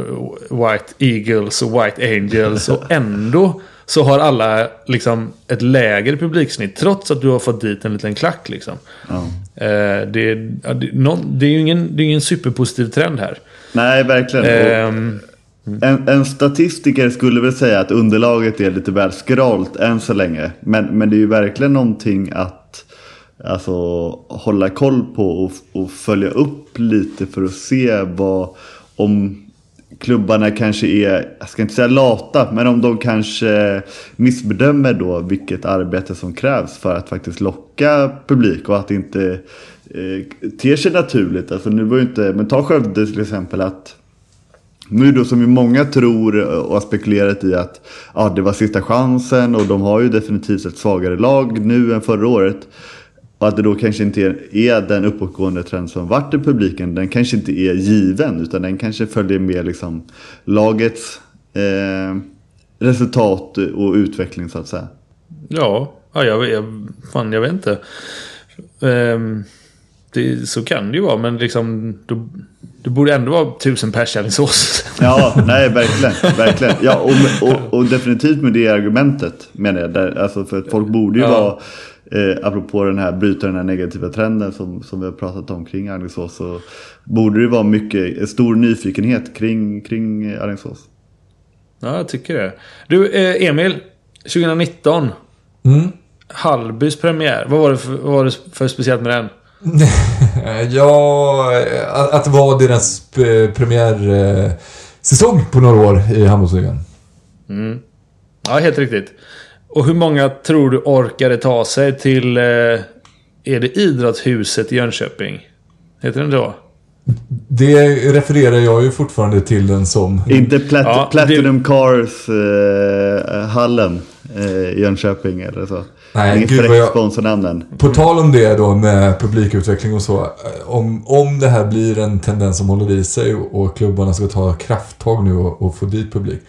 White Eagles och White Angels och (laughs) ändå så har alla liksom ett lägre publiksnitt trots att du har fått dit en liten klack liksom. ja. Eh, det, ja, det, någon, det är ju ingen, det är ingen superpositiv trend här. Nej, verkligen. Ehm, en, en statistiker skulle väl säga att underlaget är lite väl skralt än så länge. Men, men det är ju verkligen någonting att alltså, hålla koll på och, och följa upp lite för att se vad om klubbarna kanske är, jag ska inte säga lata, men om de kanske missbedömer då vilket arbete som krävs för att faktiskt locka publik och att det inte eh, ter sig naturligt. Alltså nu var ju inte, men ta Skövde till exempel att nu då som ju många tror och har spekulerat i att ja, det var sista chansen och de har ju definitivt ett svagare lag nu än förra året. Och att det då kanske inte är, den uppåtgående trend som varit i publiken. Den kanske inte är given utan den kanske följer med liksom lagets eh, resultat och utveckling så att säga. ja, ja jag, jag, fan, jag vet inte. Ehm, det, så kan det ju vara, men liksom... Då, det borde ändå vara tusen pers i Alingsås. Ja, nej verkligen. verkligen. Ja, och, och, och definitivt med det argumentet menar jag. Där, alltså för att folk borde ju Ja. vara, eh, apropå den här, bryta den här negativa trenden som, som vi har pratat om kring Alingsås. Så borde det vara mycket, stor nyfikenhet kring, kring Alingsås. Ja, jag tycker det. Du, eh, Emil. 2019. Mm. Hallbys premiär. Vad var det för, vad var det för speciellt med den? (laughs) Ja, att, att det var deras eh, premiärsäsong på några år i handbollsligan. Ja, helt riktigt. Och hur många tror du orkade ta sig till... Eh, är det Idrottshuset i Jönköping? Heter den då? Det refererar jag ju fortfarande till den som... Inte plat Ja, Platinum Cars eh, hallen eh, i Jönköping eller så. Nej, Inget gud vad jag-. På tal om det då med publikutveckling och så. eh, Om, om det här blir en tendens som håller i sig och, och klubbarna ska ta krafttag nu och, och få dit publik.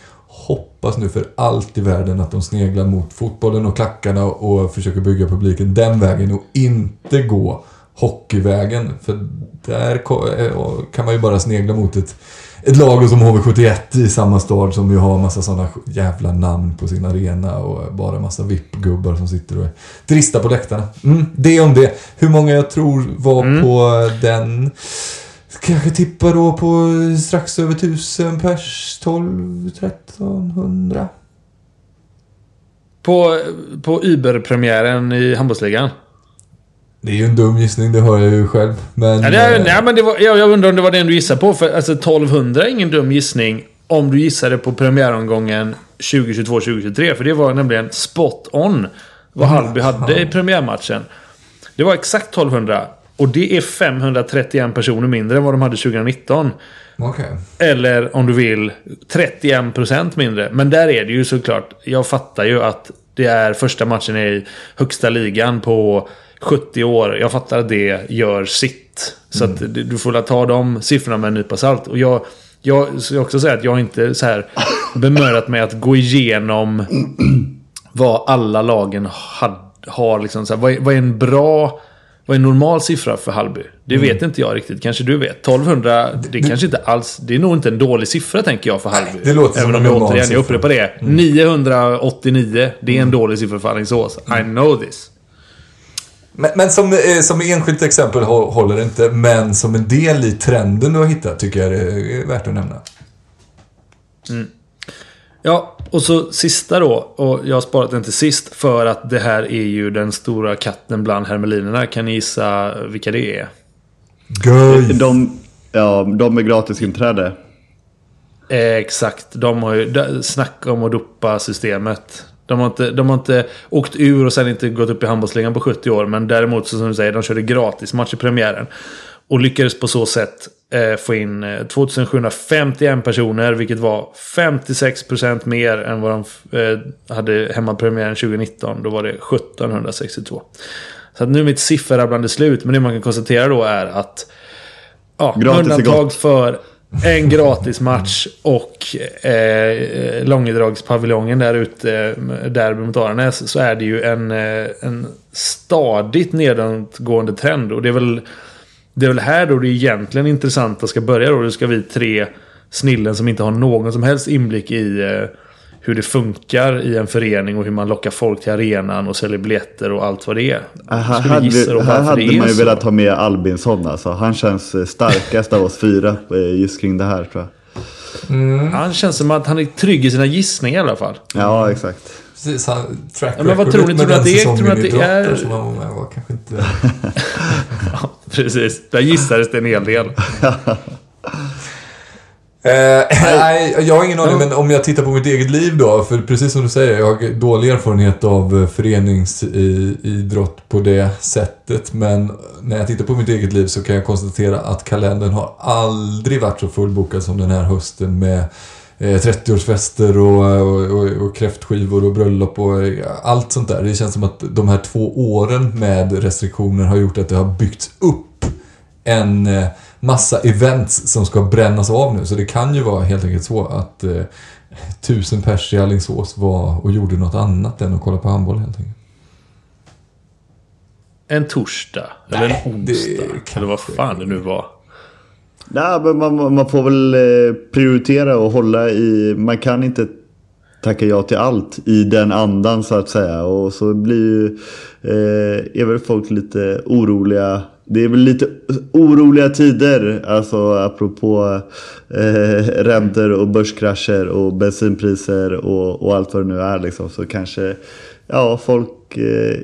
Hoppas nu för allt i världen att de sneglar mot fotbollen och klackarna och försöker bygga publiken den vägen och inte gå hockeyvägen. För där eh, kan man ju bara snegla mot ett, ett lag som HV71 i samma stad som ju har massa sådana jävla namn på sin arena och bara massa VIP-gubbar som sitter och är drista på läktarna. Mm, det om det. Hur många jag tror var på den Kanske tippa då på strax över tusen pers, 12, 1300. På, på Uber-premiären i handbollsligan. Det är ju en dum gissning, det hör jag ju själv. Men... Ja, det är, eh, nej, men det var, jag, jag undrar om det var den du gissade på. För alltså 1200 är ingen dum gissning. Om du gissade på premiäromgången 2022-2023. För det var nämligen spot on. Vad Hallby hade i premiärmatchen. Det var exakt 1200. Och det är 531 personer mindre än vad de hade 2019. Okej. Eller om du vill 31% mindre. Men där är det ju såklart. Jag fattar ju att det är första matchen i högsta ligan på 70 år. Jag fattar att det gör sitt. Så att du får ta de siffrorna med en nypa salt. Och jag, jag ska också säga att jag inte så här bemödat mig att gå igenom (clears throat) vad alla lagen had, har. Liksom så här, vad, är, vad är en bra... Vad är en normal siffra för Hallby? Det vet inte jag riktigt. Kanske du vet. 1200, det kanske inte alls... Det är nog inte en dålig siffra tänker jag för Hallby. det låter som Även en om jag återigen, jag siffra. upprepar det. 989, det är en dålig siffra för Alingsås. I know this. Men, men som, eh, som enskilt exempel hå- håller det inte, men som en del i trenden du har hittat tycker jag det är värt att nämna. Ja, och så sista då. Och jag har sparat den till sist för att det här är ju den stora katten bland hermelinerna. Kan ni gissa vilka det är? Göj! De, ja, de med gratis inträde. Eh, Exakt. De har ju snacka om att dopa systemet. De har, inte, de har inte åkt ur och sen inte gått upp i handbollsligan på 70 år. Men däremot, så som du säger, de körde gratis match i premiären. Och lyckades på så sätt eh, få in eh, 2751 personer. Vilket var 56% mer än vad de eh, hade hemmapremiären 2019. Då var det 1762. Så att nu är mitt sifferrabblande slut. Men det man kan konstatera då är att Ja, Gratis undantag för en gratis match och eh, långdragspaviljongen där ute, eh, där mot Aranäs, så är det ju en, eh, en stadigt nedåtgående trend. Och det är väl, det är väl här då det egentligen intressanta ska börja då. Då ska vi tre snillen som inte har någon som helst inblick i eh, hur det funkar i en förening och hur man lockar folk till arenan och säljer biljetter och allt vad det är. Här hade, då här hade det är man ju velat ha med Albinsson alltså. Han känns eh, starkast av oss fyra eh, just kring det här tror jag. Han känns som att han är trygg i sina gissningar i alla fall. Ja, exakt. Precis, han, track Ja, men vad tror ni? Tror att det tror att det är- som han var med var kanske inte... (laughs) Precis, där gissades det en hel del. (laughs) Eh, nej, jag har ingen aning, men om jag tittar på mitt eget liv då, för precis som du säger, jag har dålig erfarenhet av eh, föreningsidrott på det sättet, men när jag tittar på mitt eget liv så kan jag konstatera att kalendern har aldrig varit så fullbokad som den här hösten med eh, 30-årsfester och, och, och, och kräftskivor och bröllop och eh, allt sånt där. Det känns som att de här två åren med restriktioner har gjort att det har byggts upp en eh, massa events som ska brännas av nu. Så det kan ju vara helt enkelt så att eh, tusen pers i Alingsås var och gjorde något annat än att kolla på handboll helt enkelt. En torsdag. Eller Nej, en onsdag. det Eller vad fan det nu var. Nej, men man, man får väl eh, prioritera och hålla i... Man kan inte tacka ja till allt i den andan så att säga. Och så blir ju... Eh, är väl folk lite oroliga. Det är väl lite oroliga tider. Alltså apropå eh, räntor och börskrascher och bensinpriser och, och allt vad det nu är liksom. Så kanske... Ja, folk... Eh,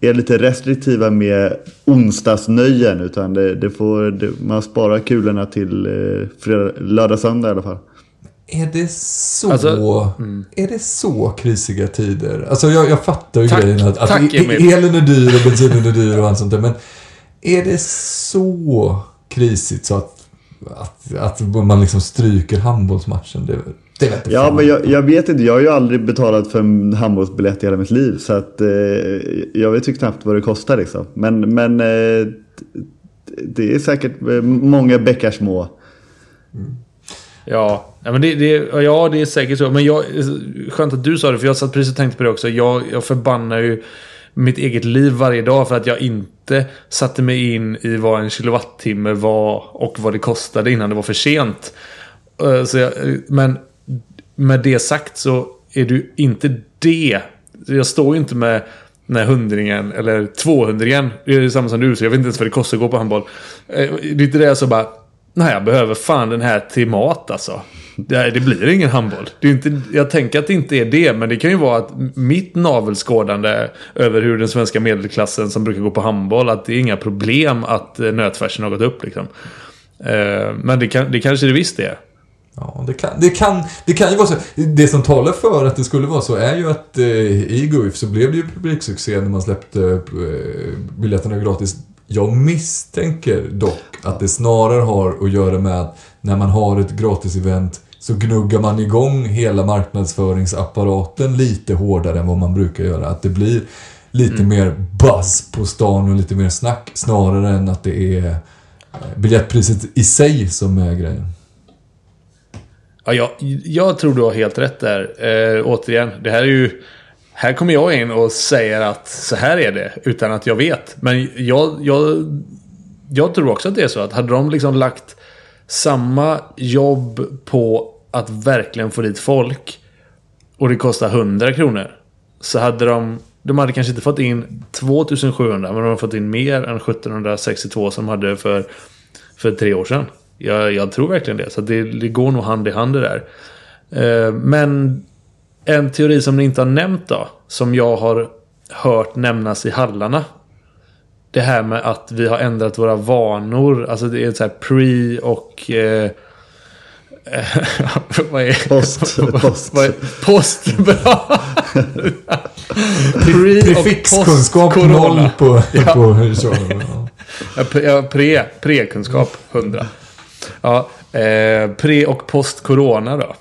är lite restriktiva med onsdagsnöjen. Utan det, det får, det, man sparar kulorna till eh, fredag, lördag, söndag i alla fall. Är det så, Alltså, är det så krisiga tider? Alltså jag, jag fattar ju Tack, grejen att, att tack, Emil. elen är dyr och bensinen är dyr och allt sånt där. Men är det så krisigt så att, att, att man liksom stryker handbollsmatchen. Det, det vet Ja, men jag, jag vet inte. Jag har ju aldrig betalat för en handbollsbiljett i hela mitt liv. Så att eh, jag vet ju knappt vad det kostar liksom. Men, men eh, det är säkert eh, många bäckar små. Ja, ja, men det, det, ja, det är säkert så. Men jag, skönt att du sa det, för jag satt precis och tänkte på det också. Jag, jag förbannar ju mitt eget liv varje dag för att jag inte satte mig in i vad en kilowattimme var och vad det kostade innan det var för sent. Eh, Så jag, men med det sagt så är du inte det. Jag står ju inte med den här hundringen eller tvåhundringen. Det är samma som du, så jag vet inte ens vad det kostar att gå på handboll. Eh, det är inte det jag så bara... Nej, jag behöver fan den här till mat alltså. Det, det blir ingen handboll. Det är inte, jag tänker att det inte är det, men det kan ju vara att mitt navelskådande över hur den svenska medelklassen som brukar gå på handboll, att det är inga problem att eh, nötfärsen har gått upp liksom. Eh, men det, kan, det kanske det visst är. Ja, det kan, det, kan, det kan ju vara så. Det som talar för att det skulle vara så är ju att eh, i Guif så blev det ju publiksuccé när man släppte eh, biljetterna gratis. Jag misstänker dock att det snarare har att göra med att när man har ett gratis-event så gnuggar man igång hela marknadsföringsapparaten lite hårdare än vad man brukar göra. Att det blir lite mer buzz på stan och lite mer snack snarare än att det är eh, biljettpriset i sig som är grejen. Ja, jag, jag tror du har helt rätt där. Eh, återigen, det här är ju... Här kommer jag in och säger att så här är det, utan att jag vet. Men jag, jag, jag tror också att det är så att hade de liksom lagt samma jobb på att verkligen få dit folk och det kostar 100 kronor. Så hade de... De hade kanske inte fått in 2700 men de hade fått in mer än 1762 som de hade för, för tre år sedan. Jag, jag tror verkligen det. Så det, det går nog hand i hand det där. Eh, men en teori som ni inte har nämnt då. Som jag har hört nämnas i hallarna. Det här med att vi har ändrat våra vanor. Alltså det är så här pre och... Eh, (laughs) vad är Post. (laughs) post. vad är, post, (laughs) bra! Pre Prefixkunskap noll på, Ja. på. Ja. Ja, pre, pre-kunskap 100. Ja, eh, pre och post-corona då?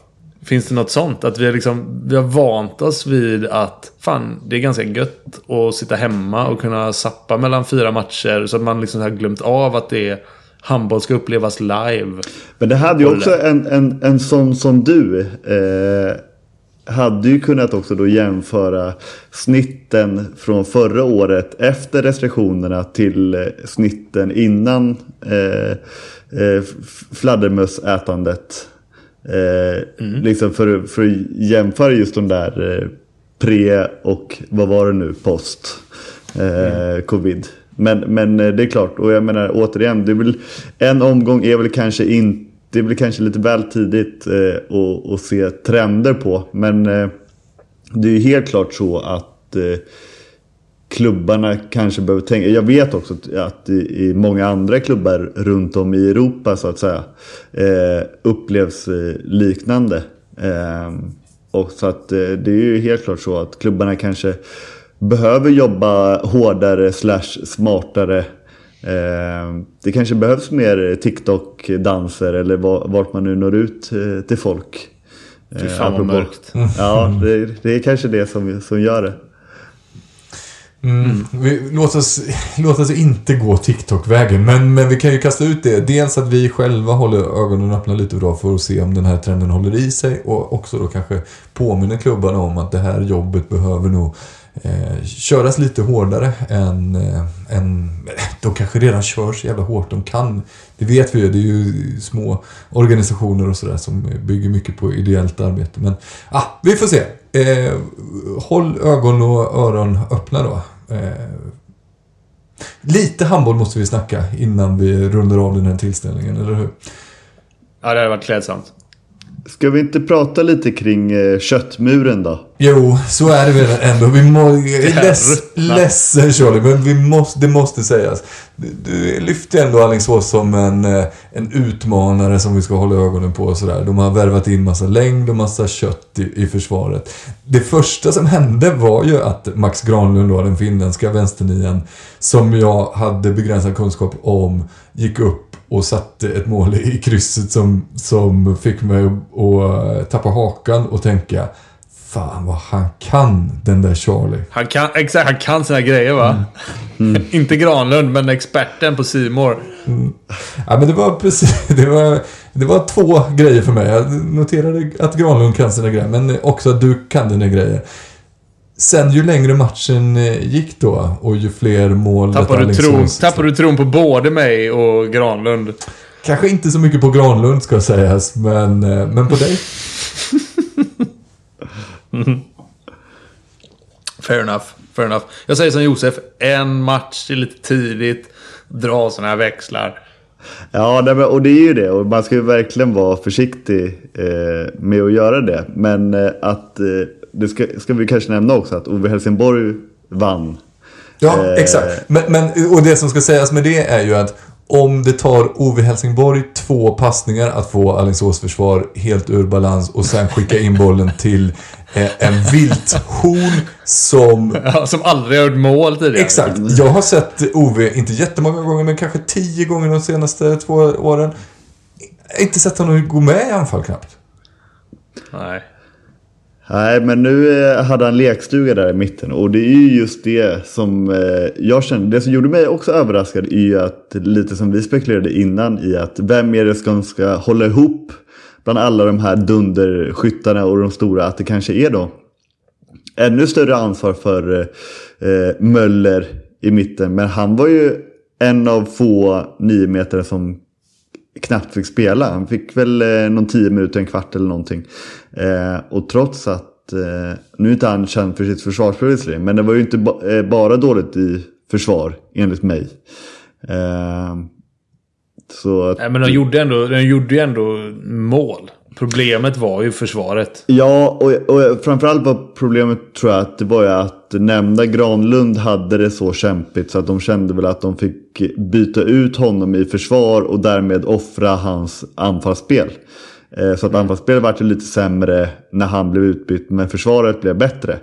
Finns det något sånt? Att vi liksom, vi har vant oss vid att fan, det är ganska gött att sitta hemma och kunna sappa mellan fyra matcher. Så att man liksom har glömt av att det är handboll ska upplevas live. Men det hade ju också en, en, en sån som du. Eh, hade ju kunnat också då jämföra snitten från förra året efter restriktionerna till eh, snitten innan eh, eh, fladdermössätandet. Eh, Liksom för, för att jämföra just de där eh, pre och vad var det nu, post eh, covid. Men, men det är klart, och jag menar återigen, det är väl, en omgång är väl kanske inte det är väl kanske lite väl tidigt eh, att, att se trender på. Men eh, det är ju helt klart så att eh, klubbarna kanske behöver tänka. Jag vet också att, att i, i många andra klubbar runt om i Europa så att säga eh, upplevs eh, liknande. Eh, och så att eh, det är ju helt klart så att klubbarna kanske behöver jobba hårdare slash smartare. Eh, det kanske behövs mer TikTok-danser eller va- vart man nu når ut eh, till folk. Fy Eh, fan vad apropå- mörkt. (laughs) Ja, det, det är kanske det som, som gör det. Mm. Vi, låt, oss, låt oss inte gå TikTok-vägen, men, men vi kan ju kasta ut det. Dels att vi själva håller ögonen öppna lite bra för att se om den här trenden håller i sig och också då kanske påminner klubbarna om att det här jobbet behöver nog eh, köras lite hårdare än, eh, än... De kanske redan kör så jävla hårt de kan. Det vet vi ju, det är ju små organisationer och sådär som bygger mycket på ideellt arbete. Men ah, vi får se. Eh, håll ögon och öron öppna då. Eh, lite handboll måste vi snacka innan vi rundar av den här tillställningen, eller hur? Ja, det hade varit klädsamt. Ska vi inte prata lite kring eh, köttmuren då? Jo, så är det väl ändå. Vi må, less, ledsen Charlie, men vi måste, det måste sägas. Du, du lyfte ändå Alingsås som en, eh, en utmanare som vi ska hålla ögonen på och sådär. De har värvat in massa längd och massa kött i, i försvaret. Det första som hände var ju att Max Granlund då, den finländska vänsternian, som jag hade begränsad kunskap om, gick upp och satte ett mål i krysset som, som fick mig att, att tappa hakan och tänka Fan vad han kan, den där Charlie. Han kan, exakt, han kan sina grejer va? (laughs) Inte Granlund, men experten på Simor. Ja men det var precis, (laughs) det var, det var två grejer för mig. Jag noterade att Granlund kan sina grejer, men också att du kan dina grejer. Sen ju längre matchen eh, gick då och ju fler mål Tappar du, detta tron, tappar du tron på både mig och Granlund? Kanske inte så mycket på Granlund ska sägas, men, eh, men på dig. (laughs) Fair enough. Fair enough. Jag säger som Josef, en match är lite tidigt. Dra sådana här växlar. Ja, nej, men- och det är ju det. Och man ska ju verkligen vara försiktig eh, med att göra det. Men eh, att, eh, det ska, ska vi kanske nämna också, att Ove Helsingborg vann. Ja, Eh, exakt. Men, men, och det som ska sägas med det är ju att om det tar Ove Helsingborg två passningar att få Alingsås försvar helt ur balans och sen skicka in bollen till en vilthorn som... (laughs) Ja, som aldrig har gjort mål tidigare. Exakt. Jag har sett Ove, inte jättemånga gånger, men kanske tio gånger de senaste två åren. Jag har inte sett honom gå med i anfall knappt. Nej. Nej, men nu eh, hade han lekstuga där i mitten. Och det är ju just det som eh, jag kände. Det som gjorde mig också överraskad är ju att, lite som vi spekulerade innan, i att vem är det som ska hålla ihop bland alla de här dunderskyttarna och de stora. Att det kanske är då ännu större ansvar för eh, Möller i mitten. Men han var ju en av få nio meter som knappt fick spela. Han fick väl eh, någon tio minuter, en kvart eller någonting. Eh, och trots att, eh, nu är inte han känd för sitt försvarsspel visserligen, men det var ju inte ba eh, bara dåligt i försvar enligt mig. Eh, så att, Nej, men de gjorde, ändå, de gjorde ju ändå mål. Problemet var ju försvaret. Ja, och, och framförallt var problemet tror jag att det var ju att nämnda Granlund hade det så kämpigt så att de kände väl att de fick byta ut honom i försvar och därmed offra hans anfallsspel. Eh, så att anfallsspelet vart lite sämre när han blev utbytt men försvaret blev bättre.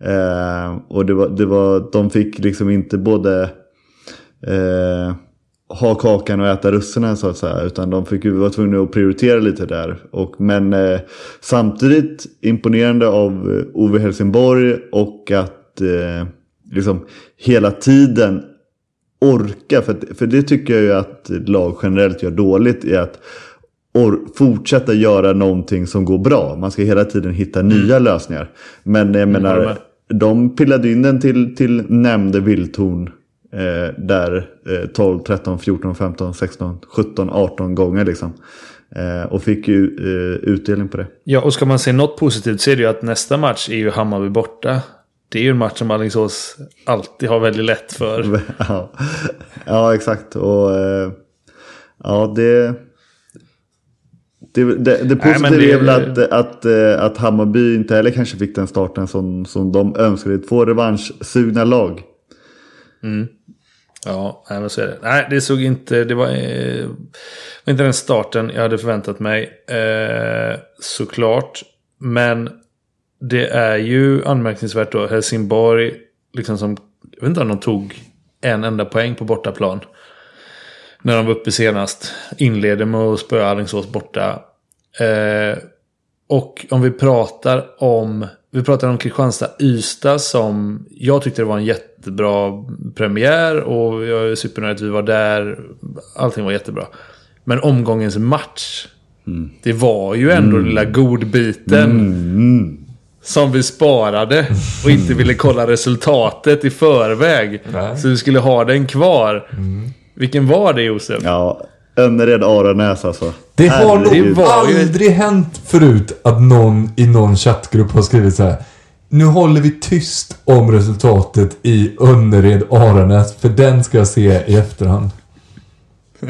Eh, och det var, det var, de fick liksom inte både eh, ha kakan och äta russinen så att säga. Utan de fick ju vara tvungna att prioritera lite där. Och, men eh, samtidigt imponerande av eh, Ove Helsingborg och att eh, liksom hela tiden orka. För, för det tycker jag ju att lag generellt gör dåligt. i att or- fortsätta göra någonting som går bra. Man ska hela tiden hitta nya lösningar. Men jag menar, håller med. de pillade in den till, till nämnde Vildtorn. Eh, där eh, 12, 13, 14, 15, 16, 17, 18 gånger liksom. Eh, och fick ju eh, utdelning på det. Ja, och ska man se något positivt så är det ju att nästa match är ju Hammarby borta. Det är ju en match som Alingsås alltid har väldigt lätt för. (laughs) ja. ja, exakt. Och eh, ja, det... Det, det, det positiva men det- är väl att, att, eh, att Hammarby inte heller kanske fick den starten som, som de önskade. Två revanschsugna lag. Ja, nej, men så är det. Nej, det såg inte... Det var, eh, inte den starten jag hade förväntat mig. Eh, såklart. Men det är ju anmärkningsvärt då. Helsingborg, liksom som... Jag vet inte om de tog en enda poäng på bortaplan. När de var uppe senast. Inleder med att spöa Alingsås borta. Eh, och om vi pratar om... Vi pratar om Kristianstad-Ystad som jag tyckte det var en jättebra premiär. Och jag är supernöjd att vi var där. Allting var jättebra. Men omgångens match. Det var ju ändå den lilla godbiten. Som vi sparade och inte ville kolla resultatet i förväg. Nej. Så vi skulle ha den kvar. Vilken var det Josef? Ja, Önnered, Aranäs alltså. Det har nog aldrig hänt förut att någon i någon chattgrupp har skrivit så här. Nu håller vi tyst om resultatet i Önnered Aranäs för den ska jag se i efterhand.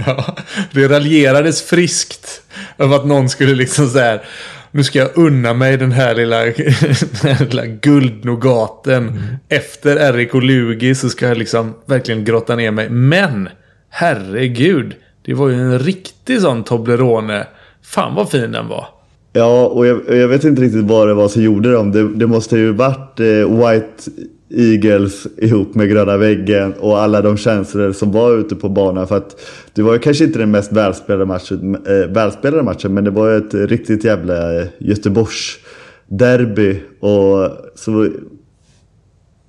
Ja, det raljerades friskt över att någon skulle liksom så här. nu ska jag unna mig den här lilla, (laughs) den här lilla guldnogaten. Efter RIK Lugi så ska jag liksom verkligen grotta ner mig. Men, herregud. Det var ju en riktig sån Toblerone. Fan vad fin den var. Ja, och jag, jag vet inte riktigt vad det var som gjorde dem. Det, det måste ju varit eh, White Eagles ihop med gröna väggen och alla de känslor som var ute på banan. För att det var ju kanske inte den mest välspelade matchen, eh, välspelade matchen men det var ju ett riktigt jävla eh, Göteborgs derby. Och så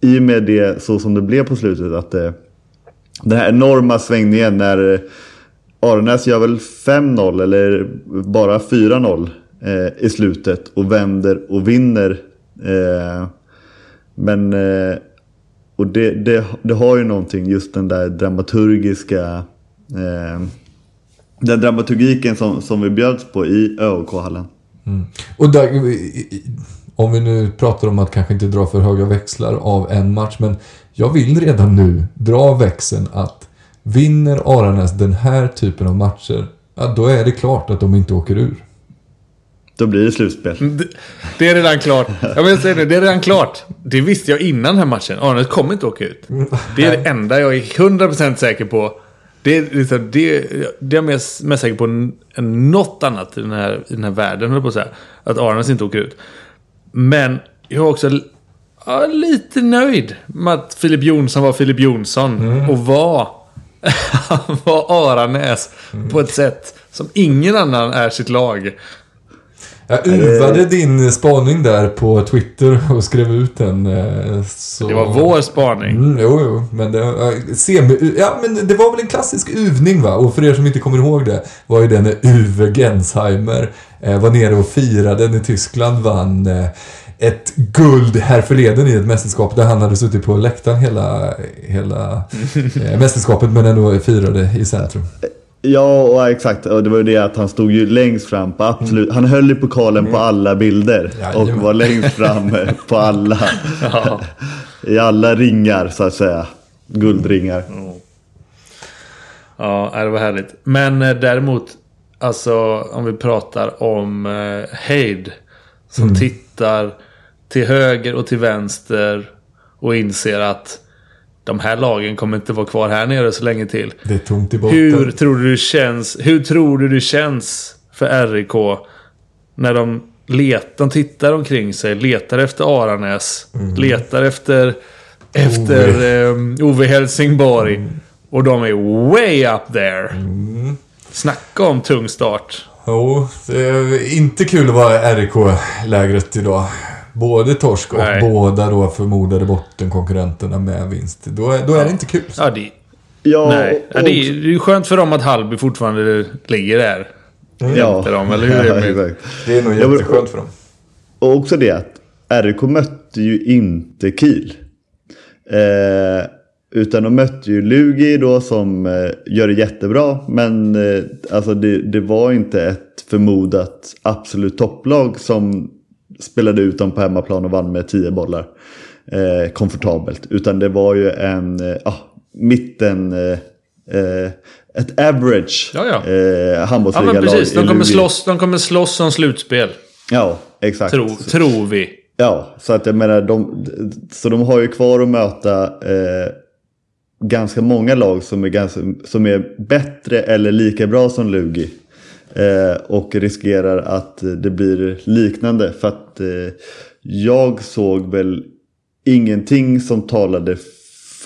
i och med det så som det blev på slutet att eh, den här enorma svängningen när eh, Arnäs gör väl 5-0 eller bara 4-0 eh, i slutet och vänder och vinner. Eh, men eh, och det, det, det har ju någonting, just den där dramaturgiska eh, den dramaturgiken som, som vi bjöds på i ÖOK-hallen. Mm. Och där, om vi nu pratar om att kanske inte dra för höga växlar av en match, men jag vill redan nu dra växeln att vinner Aranäs den här typen av matcher, ja, då är det klart att de inte åker ur. Då blir det slutspel. Det, det är redan klart. Jag vill säga det, det är redan klart. Det visste jag innan den här matchen. Arnes kommer inte åka ut. Det är det enda jag är 100% säker på. Det är, liksom, det, det är jag mest, säker på än- något annat i den här, i den här världen, höll på att säga. Att Arnes inte åker ut. Men jag är också ja, lite nöjd med att Filip Jonsson var Filip Jonsson. Och var, han (laughs) var Aranäs på ett sätt som ingen annan är sitt lag. Jag uvade din spaning där på Twitter och skrev ut den. eh, Så... Det var vår spaning. Mm, jo, jo, men det, ja, semi, ja, men det var väl en klassisk uvning va? Och för er som inte kommer ihåg det var ju det när Uwe Gensheimer eh, var nere och firade när Tyskland vann eh, ett guld här förleden i ett mästerskap där han hade suttit på läktaren hela, hela eh, mästerskapet men ändå firade i centrum. Ja, och exakt. Och det var ju det att han stod ju längst fram på absolut. Han höll ju pokalen på alla bilder. Och var längst fram eh, (laughs) på alla. Ja. I alla ringar så att säga. Guldringar. Ja, det var härligt. Men eh, däremot, alltså om vi pratar om eh, Heid. Som tittar till höger och till vänster. Och inser att de här lagen kommer inte vara kvar här nere så länge till. Det är tomt i botten. Hur tror du det känns, hur tror du det känns för RIK när de, let, de tittar omkring sig, letar efter Aranäs, letar efter, efter Ove, Ove Helsingborg. Och de är way up there. Snacka om tung start. Jo, det är inte kul att vara i RIK-lägret idag. Både torsk och Nej. båda då förmodade bottenkonkurrenterna med vinst. Då är, då är det inte kul. Ja, det, Ja, nej. Ja, och, det, är, det är ju skönt för dem att Halby fortfarande ligger där. ja, Inte dem, eller hur, Ja, exakt. Det är nog Ja, jätteskönt för dem. Och också det att RIK mötte ju inte Kiel. Eh, utan de mötte ju Lugi då som eh, gör det jättebra. Men eh, alltså det, det var inte ett förmodat absolut topplag som spelade ut dem på hemmaplan och vann med 10 bollar. Eh, komfortabelt. Utan det var ju en eh, ah, mitten... Eh, eh, ett average Ja, ja. eh, Ja, men handbollsligalag precis. De kommer, slåss, de kommer slåss om slutspel. Ja, exakt. Tro, tror vi. Ja, så att jag menar, de, så de har ju kvar att möta eh, ganska många lag som är, ganska, som är bättre eller lika bra som Lugi. Eh, och riskerar att det blir liknande. För att eh, jag såg väl ingenting som talade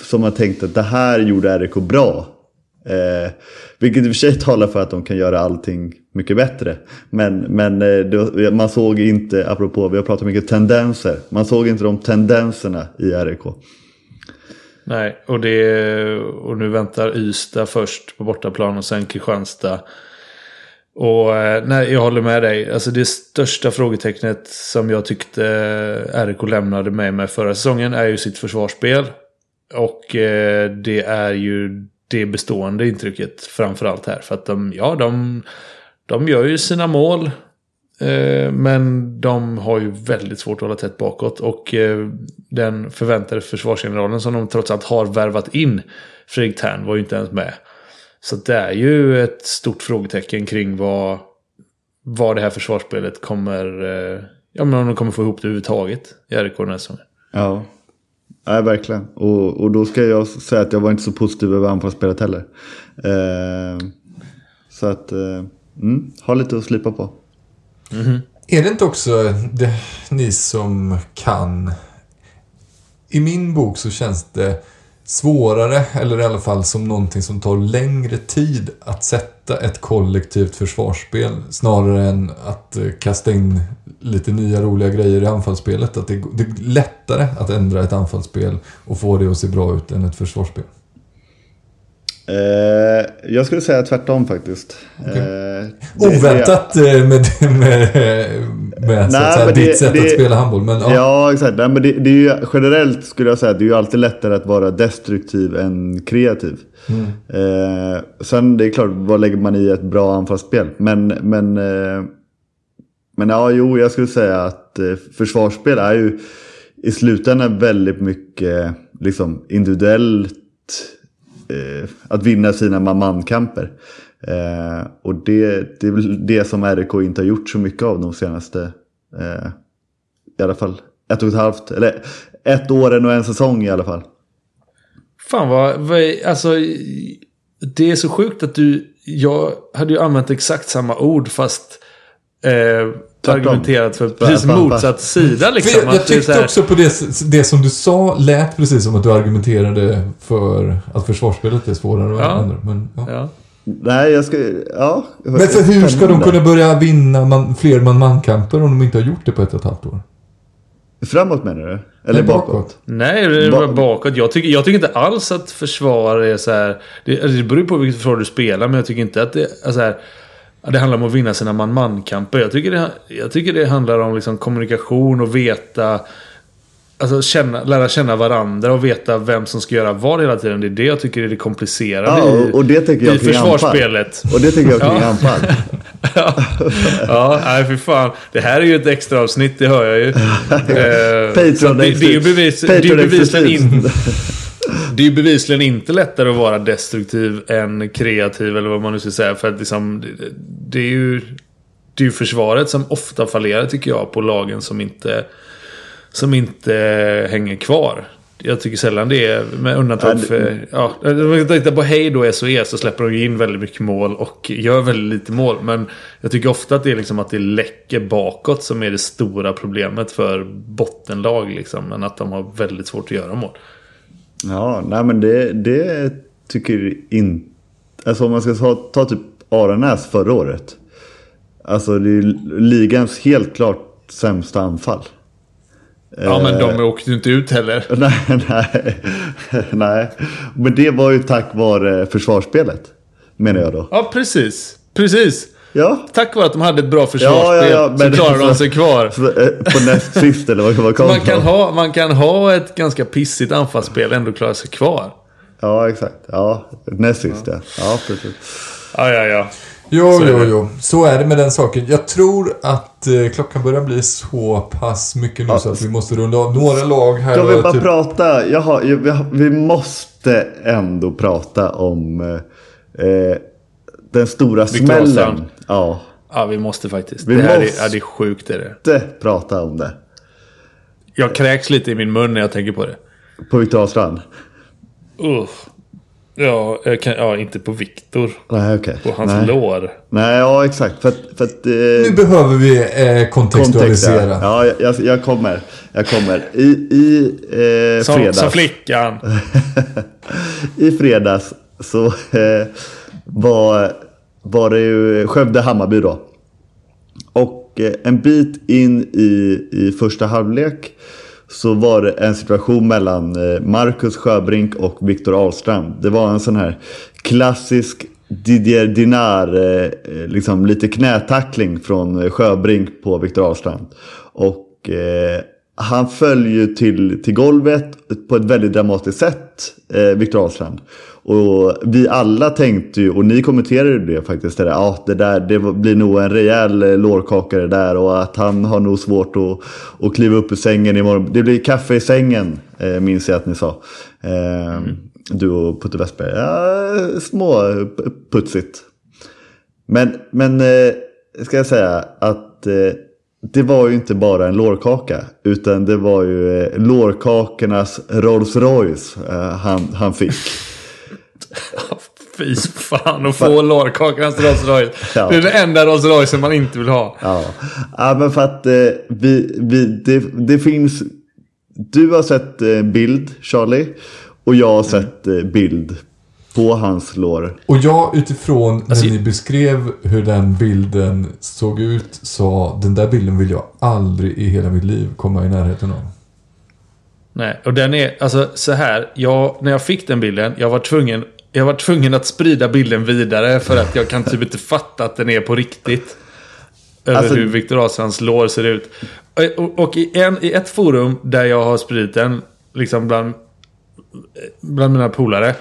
som man tänkte att det här gjorde RIK bra. Eh, vilket i och för sig talar för att de kan göra allting mycket bättre. Men, men eh, det, man såg inte, apropå vi har pratat mycket tendenser, man såg inte de tendenserna i RIK. Nej, och, det, och nu väntar Ystad först på bortaplan och sen Kristianstad. Och eh, nej, jag håller med dig. Alltså det största frågetecknet som jag tyckte eh, RIK lämnade med mig förra säsongen är ju sitt försvarsspel. Och eh, det är ju det bestående intrycket framförallt här. För att de, ja, de, de gör ju sina mål. Eh, Men de har ju väldigt svårt att hålla tätt bakåt. Och eh, den förväntade försvarsgeneralen som de trots allt har värvat in, Fredrik Tern, var ju inte ens med. Så det är ju ett stort frågetecken kring vad, vad det här försvarsspelet kommer... Eh, ja, men om de kommer få ihop det överhuvudtaget i RIK den här säsongen. Ja, Nej, verkligen. Och, och då ska jag säga att jag var inte så positiv över anfallsspelet heller. Eh, så att, eh, mm, ha lite att slipa på. Är det inte också det, ni som kan... I min bok så känns det svårare, eller i alla fall som någonting som tar längre tid att sätta ett kollektivt försvarsspel snarare än att eh, kasta in lite nya roliga grejer i anfallsspelet. Att det, det är lättare att ändra ett anfallsspel och få det att se bra ut än ett försvarsspel. Eh, jag skulle säga tvärtom faktiskt. Okej. Eh, Oväntat eh, med, med, med så Nej, men det- ditt sätt det- att spela handboll. Men, Ja, ja. exakt. Nej, men det, det är ju, generellt skulle jag säga att det är ju alltid lättare att vara destruktiv än kreativ. Eh, sen det är klart, vad lägger man i ett bra anfallsspel? Men, men, eh, men ja, jo, jag skulle säga att eh, försvarsspel är ju i slutändan väldigt mycket liksom, individuellt eh, att vinna sina man-man-kamper. Eh, och det, det är väl det som RIK inte har gjort så mycket av de senaste, eh, i alla fall ett och ett halvt, eller ett år och en säsong i alla fall. Fan vad, vad, alltså det är så sjukt att du, jag hade ju använt exakt samma ord fast eh, argumenterat för precis motsatt sida liksom. jag, jag tyckte här- också på det, det som du sa lät precis som att du argumenterade för att försvarsspelet är svårare Ja. använda. Men, ja. Ja. Nej, jag ska, ja. men för hur ska de kunna börja vinna man, fler man-man-kamper om de inte har gjort det på ett och ett halvt år? Framåt menar du? Eller Nej, bakåt? Nej, det var bakåt. Jag tycker, jag tycker inte alls att försvar är så här... Det, alltså, det beror ju på vilket försvar du spelar, men jag tycker inte att det är så här... Det handlar om att vinna sina man-man-kamper. Jag tycker det, jag tycker det handlar om liksom kommunikation och veta... Alltså känna, lära känna varandra och veta vem som ska göra vad hela tiden. Det är det jag tycker är det komplicerade Ja, i, och, och det tycker jag i kring anfall. försvarsspelet. Och det tycker jag kring Ja. anfall. (laughs) ja, ja, nej för fan. Det här är ju ett extra avsnitt, det hör jag ju. (laughs) Eh, Patreon det, det är ju bevis, det är ju Patreon bevisligen, in, exklusivt. (laughs) det är ju bevisligen inte lättare att vara destruktiv än kreativ eller vad man nu ska säga. För att liksom, det, det är ju det är ju försvaret som ofta fallerar tycker jag på lagen som inte, som inte hänger kvar. Jag tycker sällan det är, med undantag för... Ja, om man tittar på Hej då, SOE, så släpper de in väldigt mycket mål och gör väldigt lite mål. Men jag tycker ofta att det är liksom att det läcker bakåt som är det stora problemet för bottenlag. Liksom, men att de har väldigt svårt att göra mål. Ja, nej men det, det tycker inte... Alltså om man ska ta, ta typ Aranäs förra året. Alltså det är ligans helt klart sämsta anfall. Ja, men Eh. de åkte ju inte ut heller. (laughs) Nej, nej, nej. Men det var ju tack vare försvarsspelet. Menar jag då. Ja, precis. Precis. Ja. Tack vare att de hade ett bra försvarsspel Ja, ja, så klarade de sig kvar. (laughs) Eh, På näst sist eller vad vad kom Man kan, ha, man kan ha ett ganska pissigt anfallsspel och ändå klara sig kvar. Ja, exakt. Ja, näst sist ja. Ja, precis. Ja, ja, ja. Jo, Så är jo, det. jo. Så är det med den saken. Jag tror att eh, klockan börjar bli så pass mycket nu så att vi måste runda av några lag här. Ska vi och bara typ- prata? Jag har, jag, vi, har, vi måste ändå prata om eh, eh, den stora smällen. Åstrand. Ja, Ja, vi måste faktiskt. Vi det här måste. är, ja, det är sjukt. Är det. inte prata om det. Jag kräks lite i min mun när jag tänker på det. På Viktor Ahlstrand. Uh. Ja, jag kan, ja, inte på Viktor. Nej, okej. På hans Nej. lår. Nej, ja exakt. För att, för att, eh, Nu behöver vi eh, kontext, kontextualisera. ja. ja jag, jag kommer. Jag kommer. I, i eh, Som, fredags. som flickan. (laughs) I fredags så eh, var, var det ju Skövde-Hammarby då. Och eh, en bit in i, i första halvlek så var det en situation mellan eh, Marcus Sjöbrink och Viktor Ahlstrand. Det var en sån här klassisk Didier Dinar, eh, liksom lite knätackling från eh, Sjöbrink på Viktor Ahlstrand. Och eh, han föll ju till, till golvet på ett väldigt dramatiskt sätt, eh, Viktor Ahlstrand. Och vi alla tänkte ju, och ni kommenterade det faktiskt, det där, ja, det där det blir nog en rejäl eh, lårkaka det där och att han har nog svårt att, att kliva upp ur sängen imorgon. Det blir kaffe i sängen, eh, minns jag att ni sa. Eh, Du och Putte Westberg. Ja, små putsigt. Men, men eh, ska jag säga att eh, det var ju inte bara en lårkaka. Utan det var ju eh, lårkakornas Rolls Royce eh, han, han fick. (laughs) Fy fan att få lårkakornas Rolls Royce. (laughs) Ja. Det är den enda Rolls Royce man inte vill ha. Ja, ja men för att eh, vi, vi, det, det finns... Du har sett eh, bild, Charlie. Och jag har sett eh, bild på hans lår. Och jag utifrån Alltså, när ni beskrev hur den bilden såg ut sa den där bilden vill jag aldrig i hela mitt liv komma i närheten av. Nej, och den är alltså så här. Jag, när jag fick den bilden, jag var tvungen jag var tvungen att sprida bilden vidare för att jag kan typ inte (laughs) fatta att den är på riktigt. Över Alltså- hur Viktor Ahlstrands lår ser ut. Och, och, och i, en, i ett forum där jag har spridit den, liksom bland, bland mina polare.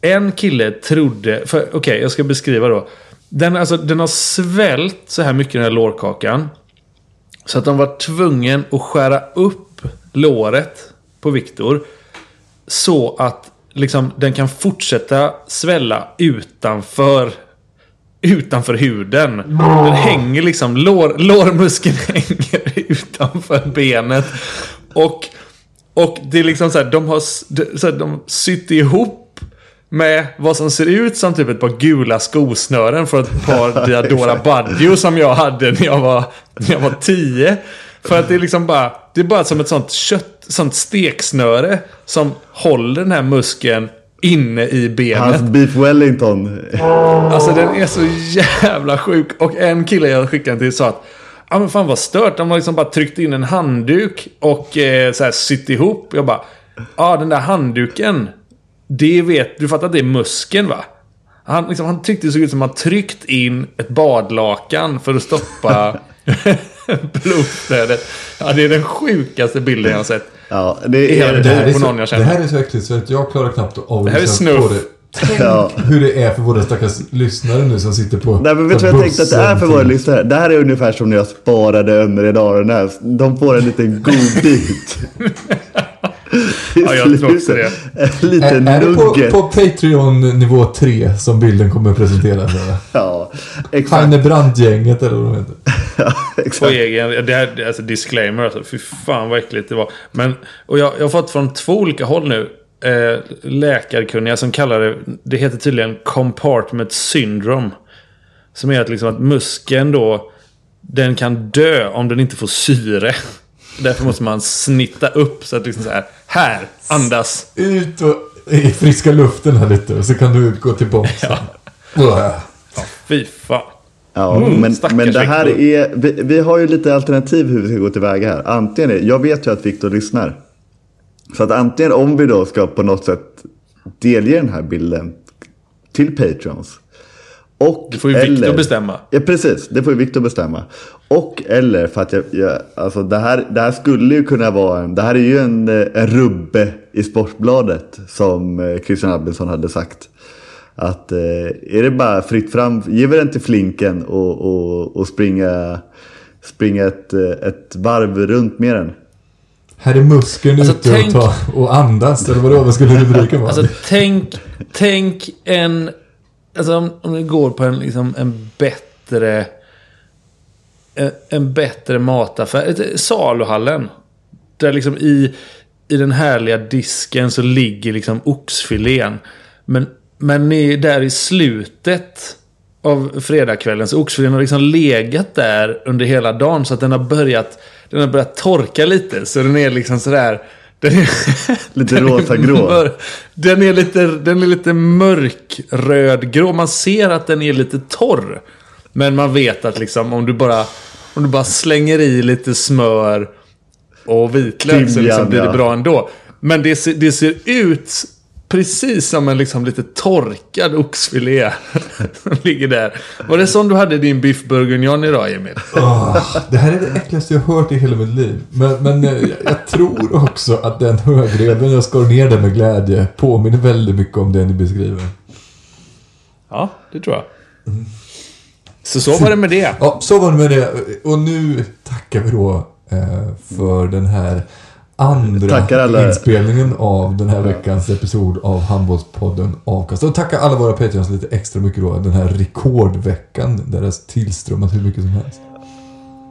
En kille trodde, okej jag ska beskriva då. Den, alltså, den har svällt så här mycket den här lårkakan. Så att de var tvungen att skära upp låret på Viktor. Så att liksom, den kan fortsätta svälla utanför utanför huden. Den hänger liksom, lår, lårmuskeln (laughs) hänger utanför benet. Och, och det är liksom så här, de har så här, de sytt ihop med vad som ser ut som typ ett par gula skosnören för ett par (laughs) Diadora Baggio som jag hade när jag var, när jag var tio. För att det är liksom bara, det är bara som ett sånt kött, sånt steksnöre som håller den här muskeln inne i benet. Hans Beef Wellington. Alltså den är så jävla sjuk. Och en kille jag skickade till sa att Ja men fan vad stört. De har liksom bara tryckt in en handduk och eh, så här sytt ihop. Jag bara Ja den där handduken. Det vet du fattar att det är muskeln va? Han, liksom, han tyckte det såg ut som att han tryckt in ett badlakan för att stoppa (laughs) (laughs) blodflödet. Ja det är den sjukaste bilden jag har sett. Ja, det Det är... är- Det här, är på så, någon jag det här är så äckligt så att jag klarar knappt av Det här är lyssna snuff. på det. Tänk Ja. hur det är för våra stackars lyssnare nu som sitter på Nej men vet du vad jag tänkte att det är för våra lyssnare? Det här är ungefär som när jag sparade Önner i Arnäs. De får en liten godbit. (laughs) Ja, jag tror också slutet. En Är, det på, på Patreon nivå 3 som bilden kommer presenteras? (laughs) eller? Ja, exakt. Heine Brandt-gänget eller vad de heter. (laughs) Ja, På exakt. egen, det här, alltså disclaimer alltså. Fy fan vad äckligt det var. Men, och jag, jag har fått från två olika håll nu. Eh, läkarkunniga som kallar det, det heter tydligen compartment syndrome. Som är att, liksom att muskeln då, den kan dö om den inte får syre. (laughs) Därför måste man snitta upp så att liksom så här, här, andas. Ut och i friska luften här lite så kan du gå tillbaka. Ja. Fy fan. Ja, Mm, men, men det här Viktor. är... Vi, vi har ju lite alternativ hur vi ska gå tillväga här. Antingen är, Jag vet ju att Viktor lyssnar. Så att antingen om vi då ska på något sätt delge den här bilden till Patrons. Och, Det får ju Viktor bestämma. Ja, precis. Det får ju Viktor bestämma. Och eller för att jag, jag alltså det här, det här skulle ju kunna vara en, det här är ju en, eh, en rubbe i Sportbladet som eh, Christian Albinsson hade sagt. Att eh, är det bara fritt fram, ge väl den till Flinken och, och, och springa, springa ett, ett varv runt med den. Här är muskeln Alltså, ute tänk- och, ta, och andas. Eller vadå? Vad skulle rubriken vara? Alltså tänk, tänk en... Alltså om, om du går på en, liksom, en bättre... En, en bättre mataffär. Ett- Saluhallen. Där liksom i, i den härliga disken så ligger liksom oxfilén. Men, men ni- där i slutet av fredagskvällen så oxfilén har liksom legat där under hela dagen. Så att den har börjat, den har börjat torka lite. Så den är liksom sådär... (laughs) Den är, Lite rosa-grå. Den är lite, den är lite mörkrödgrå. Man ser att den är lite torr. Men man vet att liksom om du bara, om du bara slänger i lite smör och vitlök så Timjan, liksom blir det ja. bra ändå. Men det ser, det ser ut precis som en liksom lite torkad oxfilé. som (laughs) ligger där. Var det som du hade i din biff bourguignon idag Emil? Åh, det här är det äckligaste jag hört i hela mitt liv. Men, men eh, jag, jag tror också att den högreven jag skar ner den med glädje påminner väldigt mycket om det ni beskriver. Ja, det tror jag. Så så var det med det. Ja, så var det med det. Och nu tackar vi då eh, för den här andra Tackar alla- inspelningen av den här veckans episod av Handbollspodden Avkast. Och tacka alla våra Patreons lite extra mycket då. Den här rekordveckan där det har tillströmmat hur mycket som helst.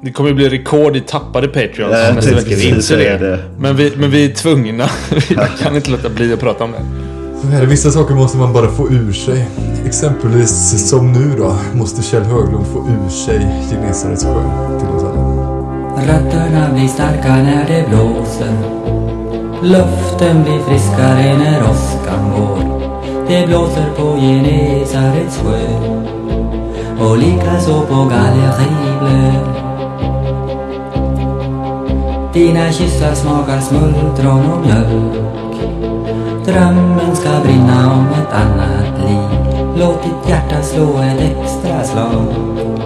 Det kommer bli rekord i tappade Patreons Ja, jag tänkte. Vi precis det. det. Men, vi, men vi är tvungna. (laughs) Jag kan inte låta bli att prata om det. Så här, vissa saker måste man bara få ur sig. Exempelvis som nu då, måste Kjell Höglund få ur sig Genesarets sjö till oss alla. Rötterna blir starka när det blåser. Luften blir friskare när åskan går. Det blåser på Genesarets sjö. Och likaså på Gallerivlö Dina kyssar smakar smultron och mjölk. Drömmen ska brinna om ett annat liv. Låt ditt hjärta slå ett extra slag.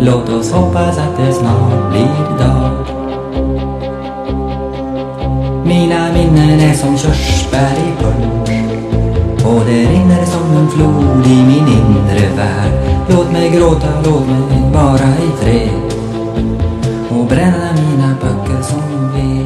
Låt oss hoppas att det snart blir dag. Mina minnen är som körsbär i punsch. Och det rinner som en flod i min inre värld. Låt mig gråta, låt mig vara i fred. Och bränna mina böcker som ved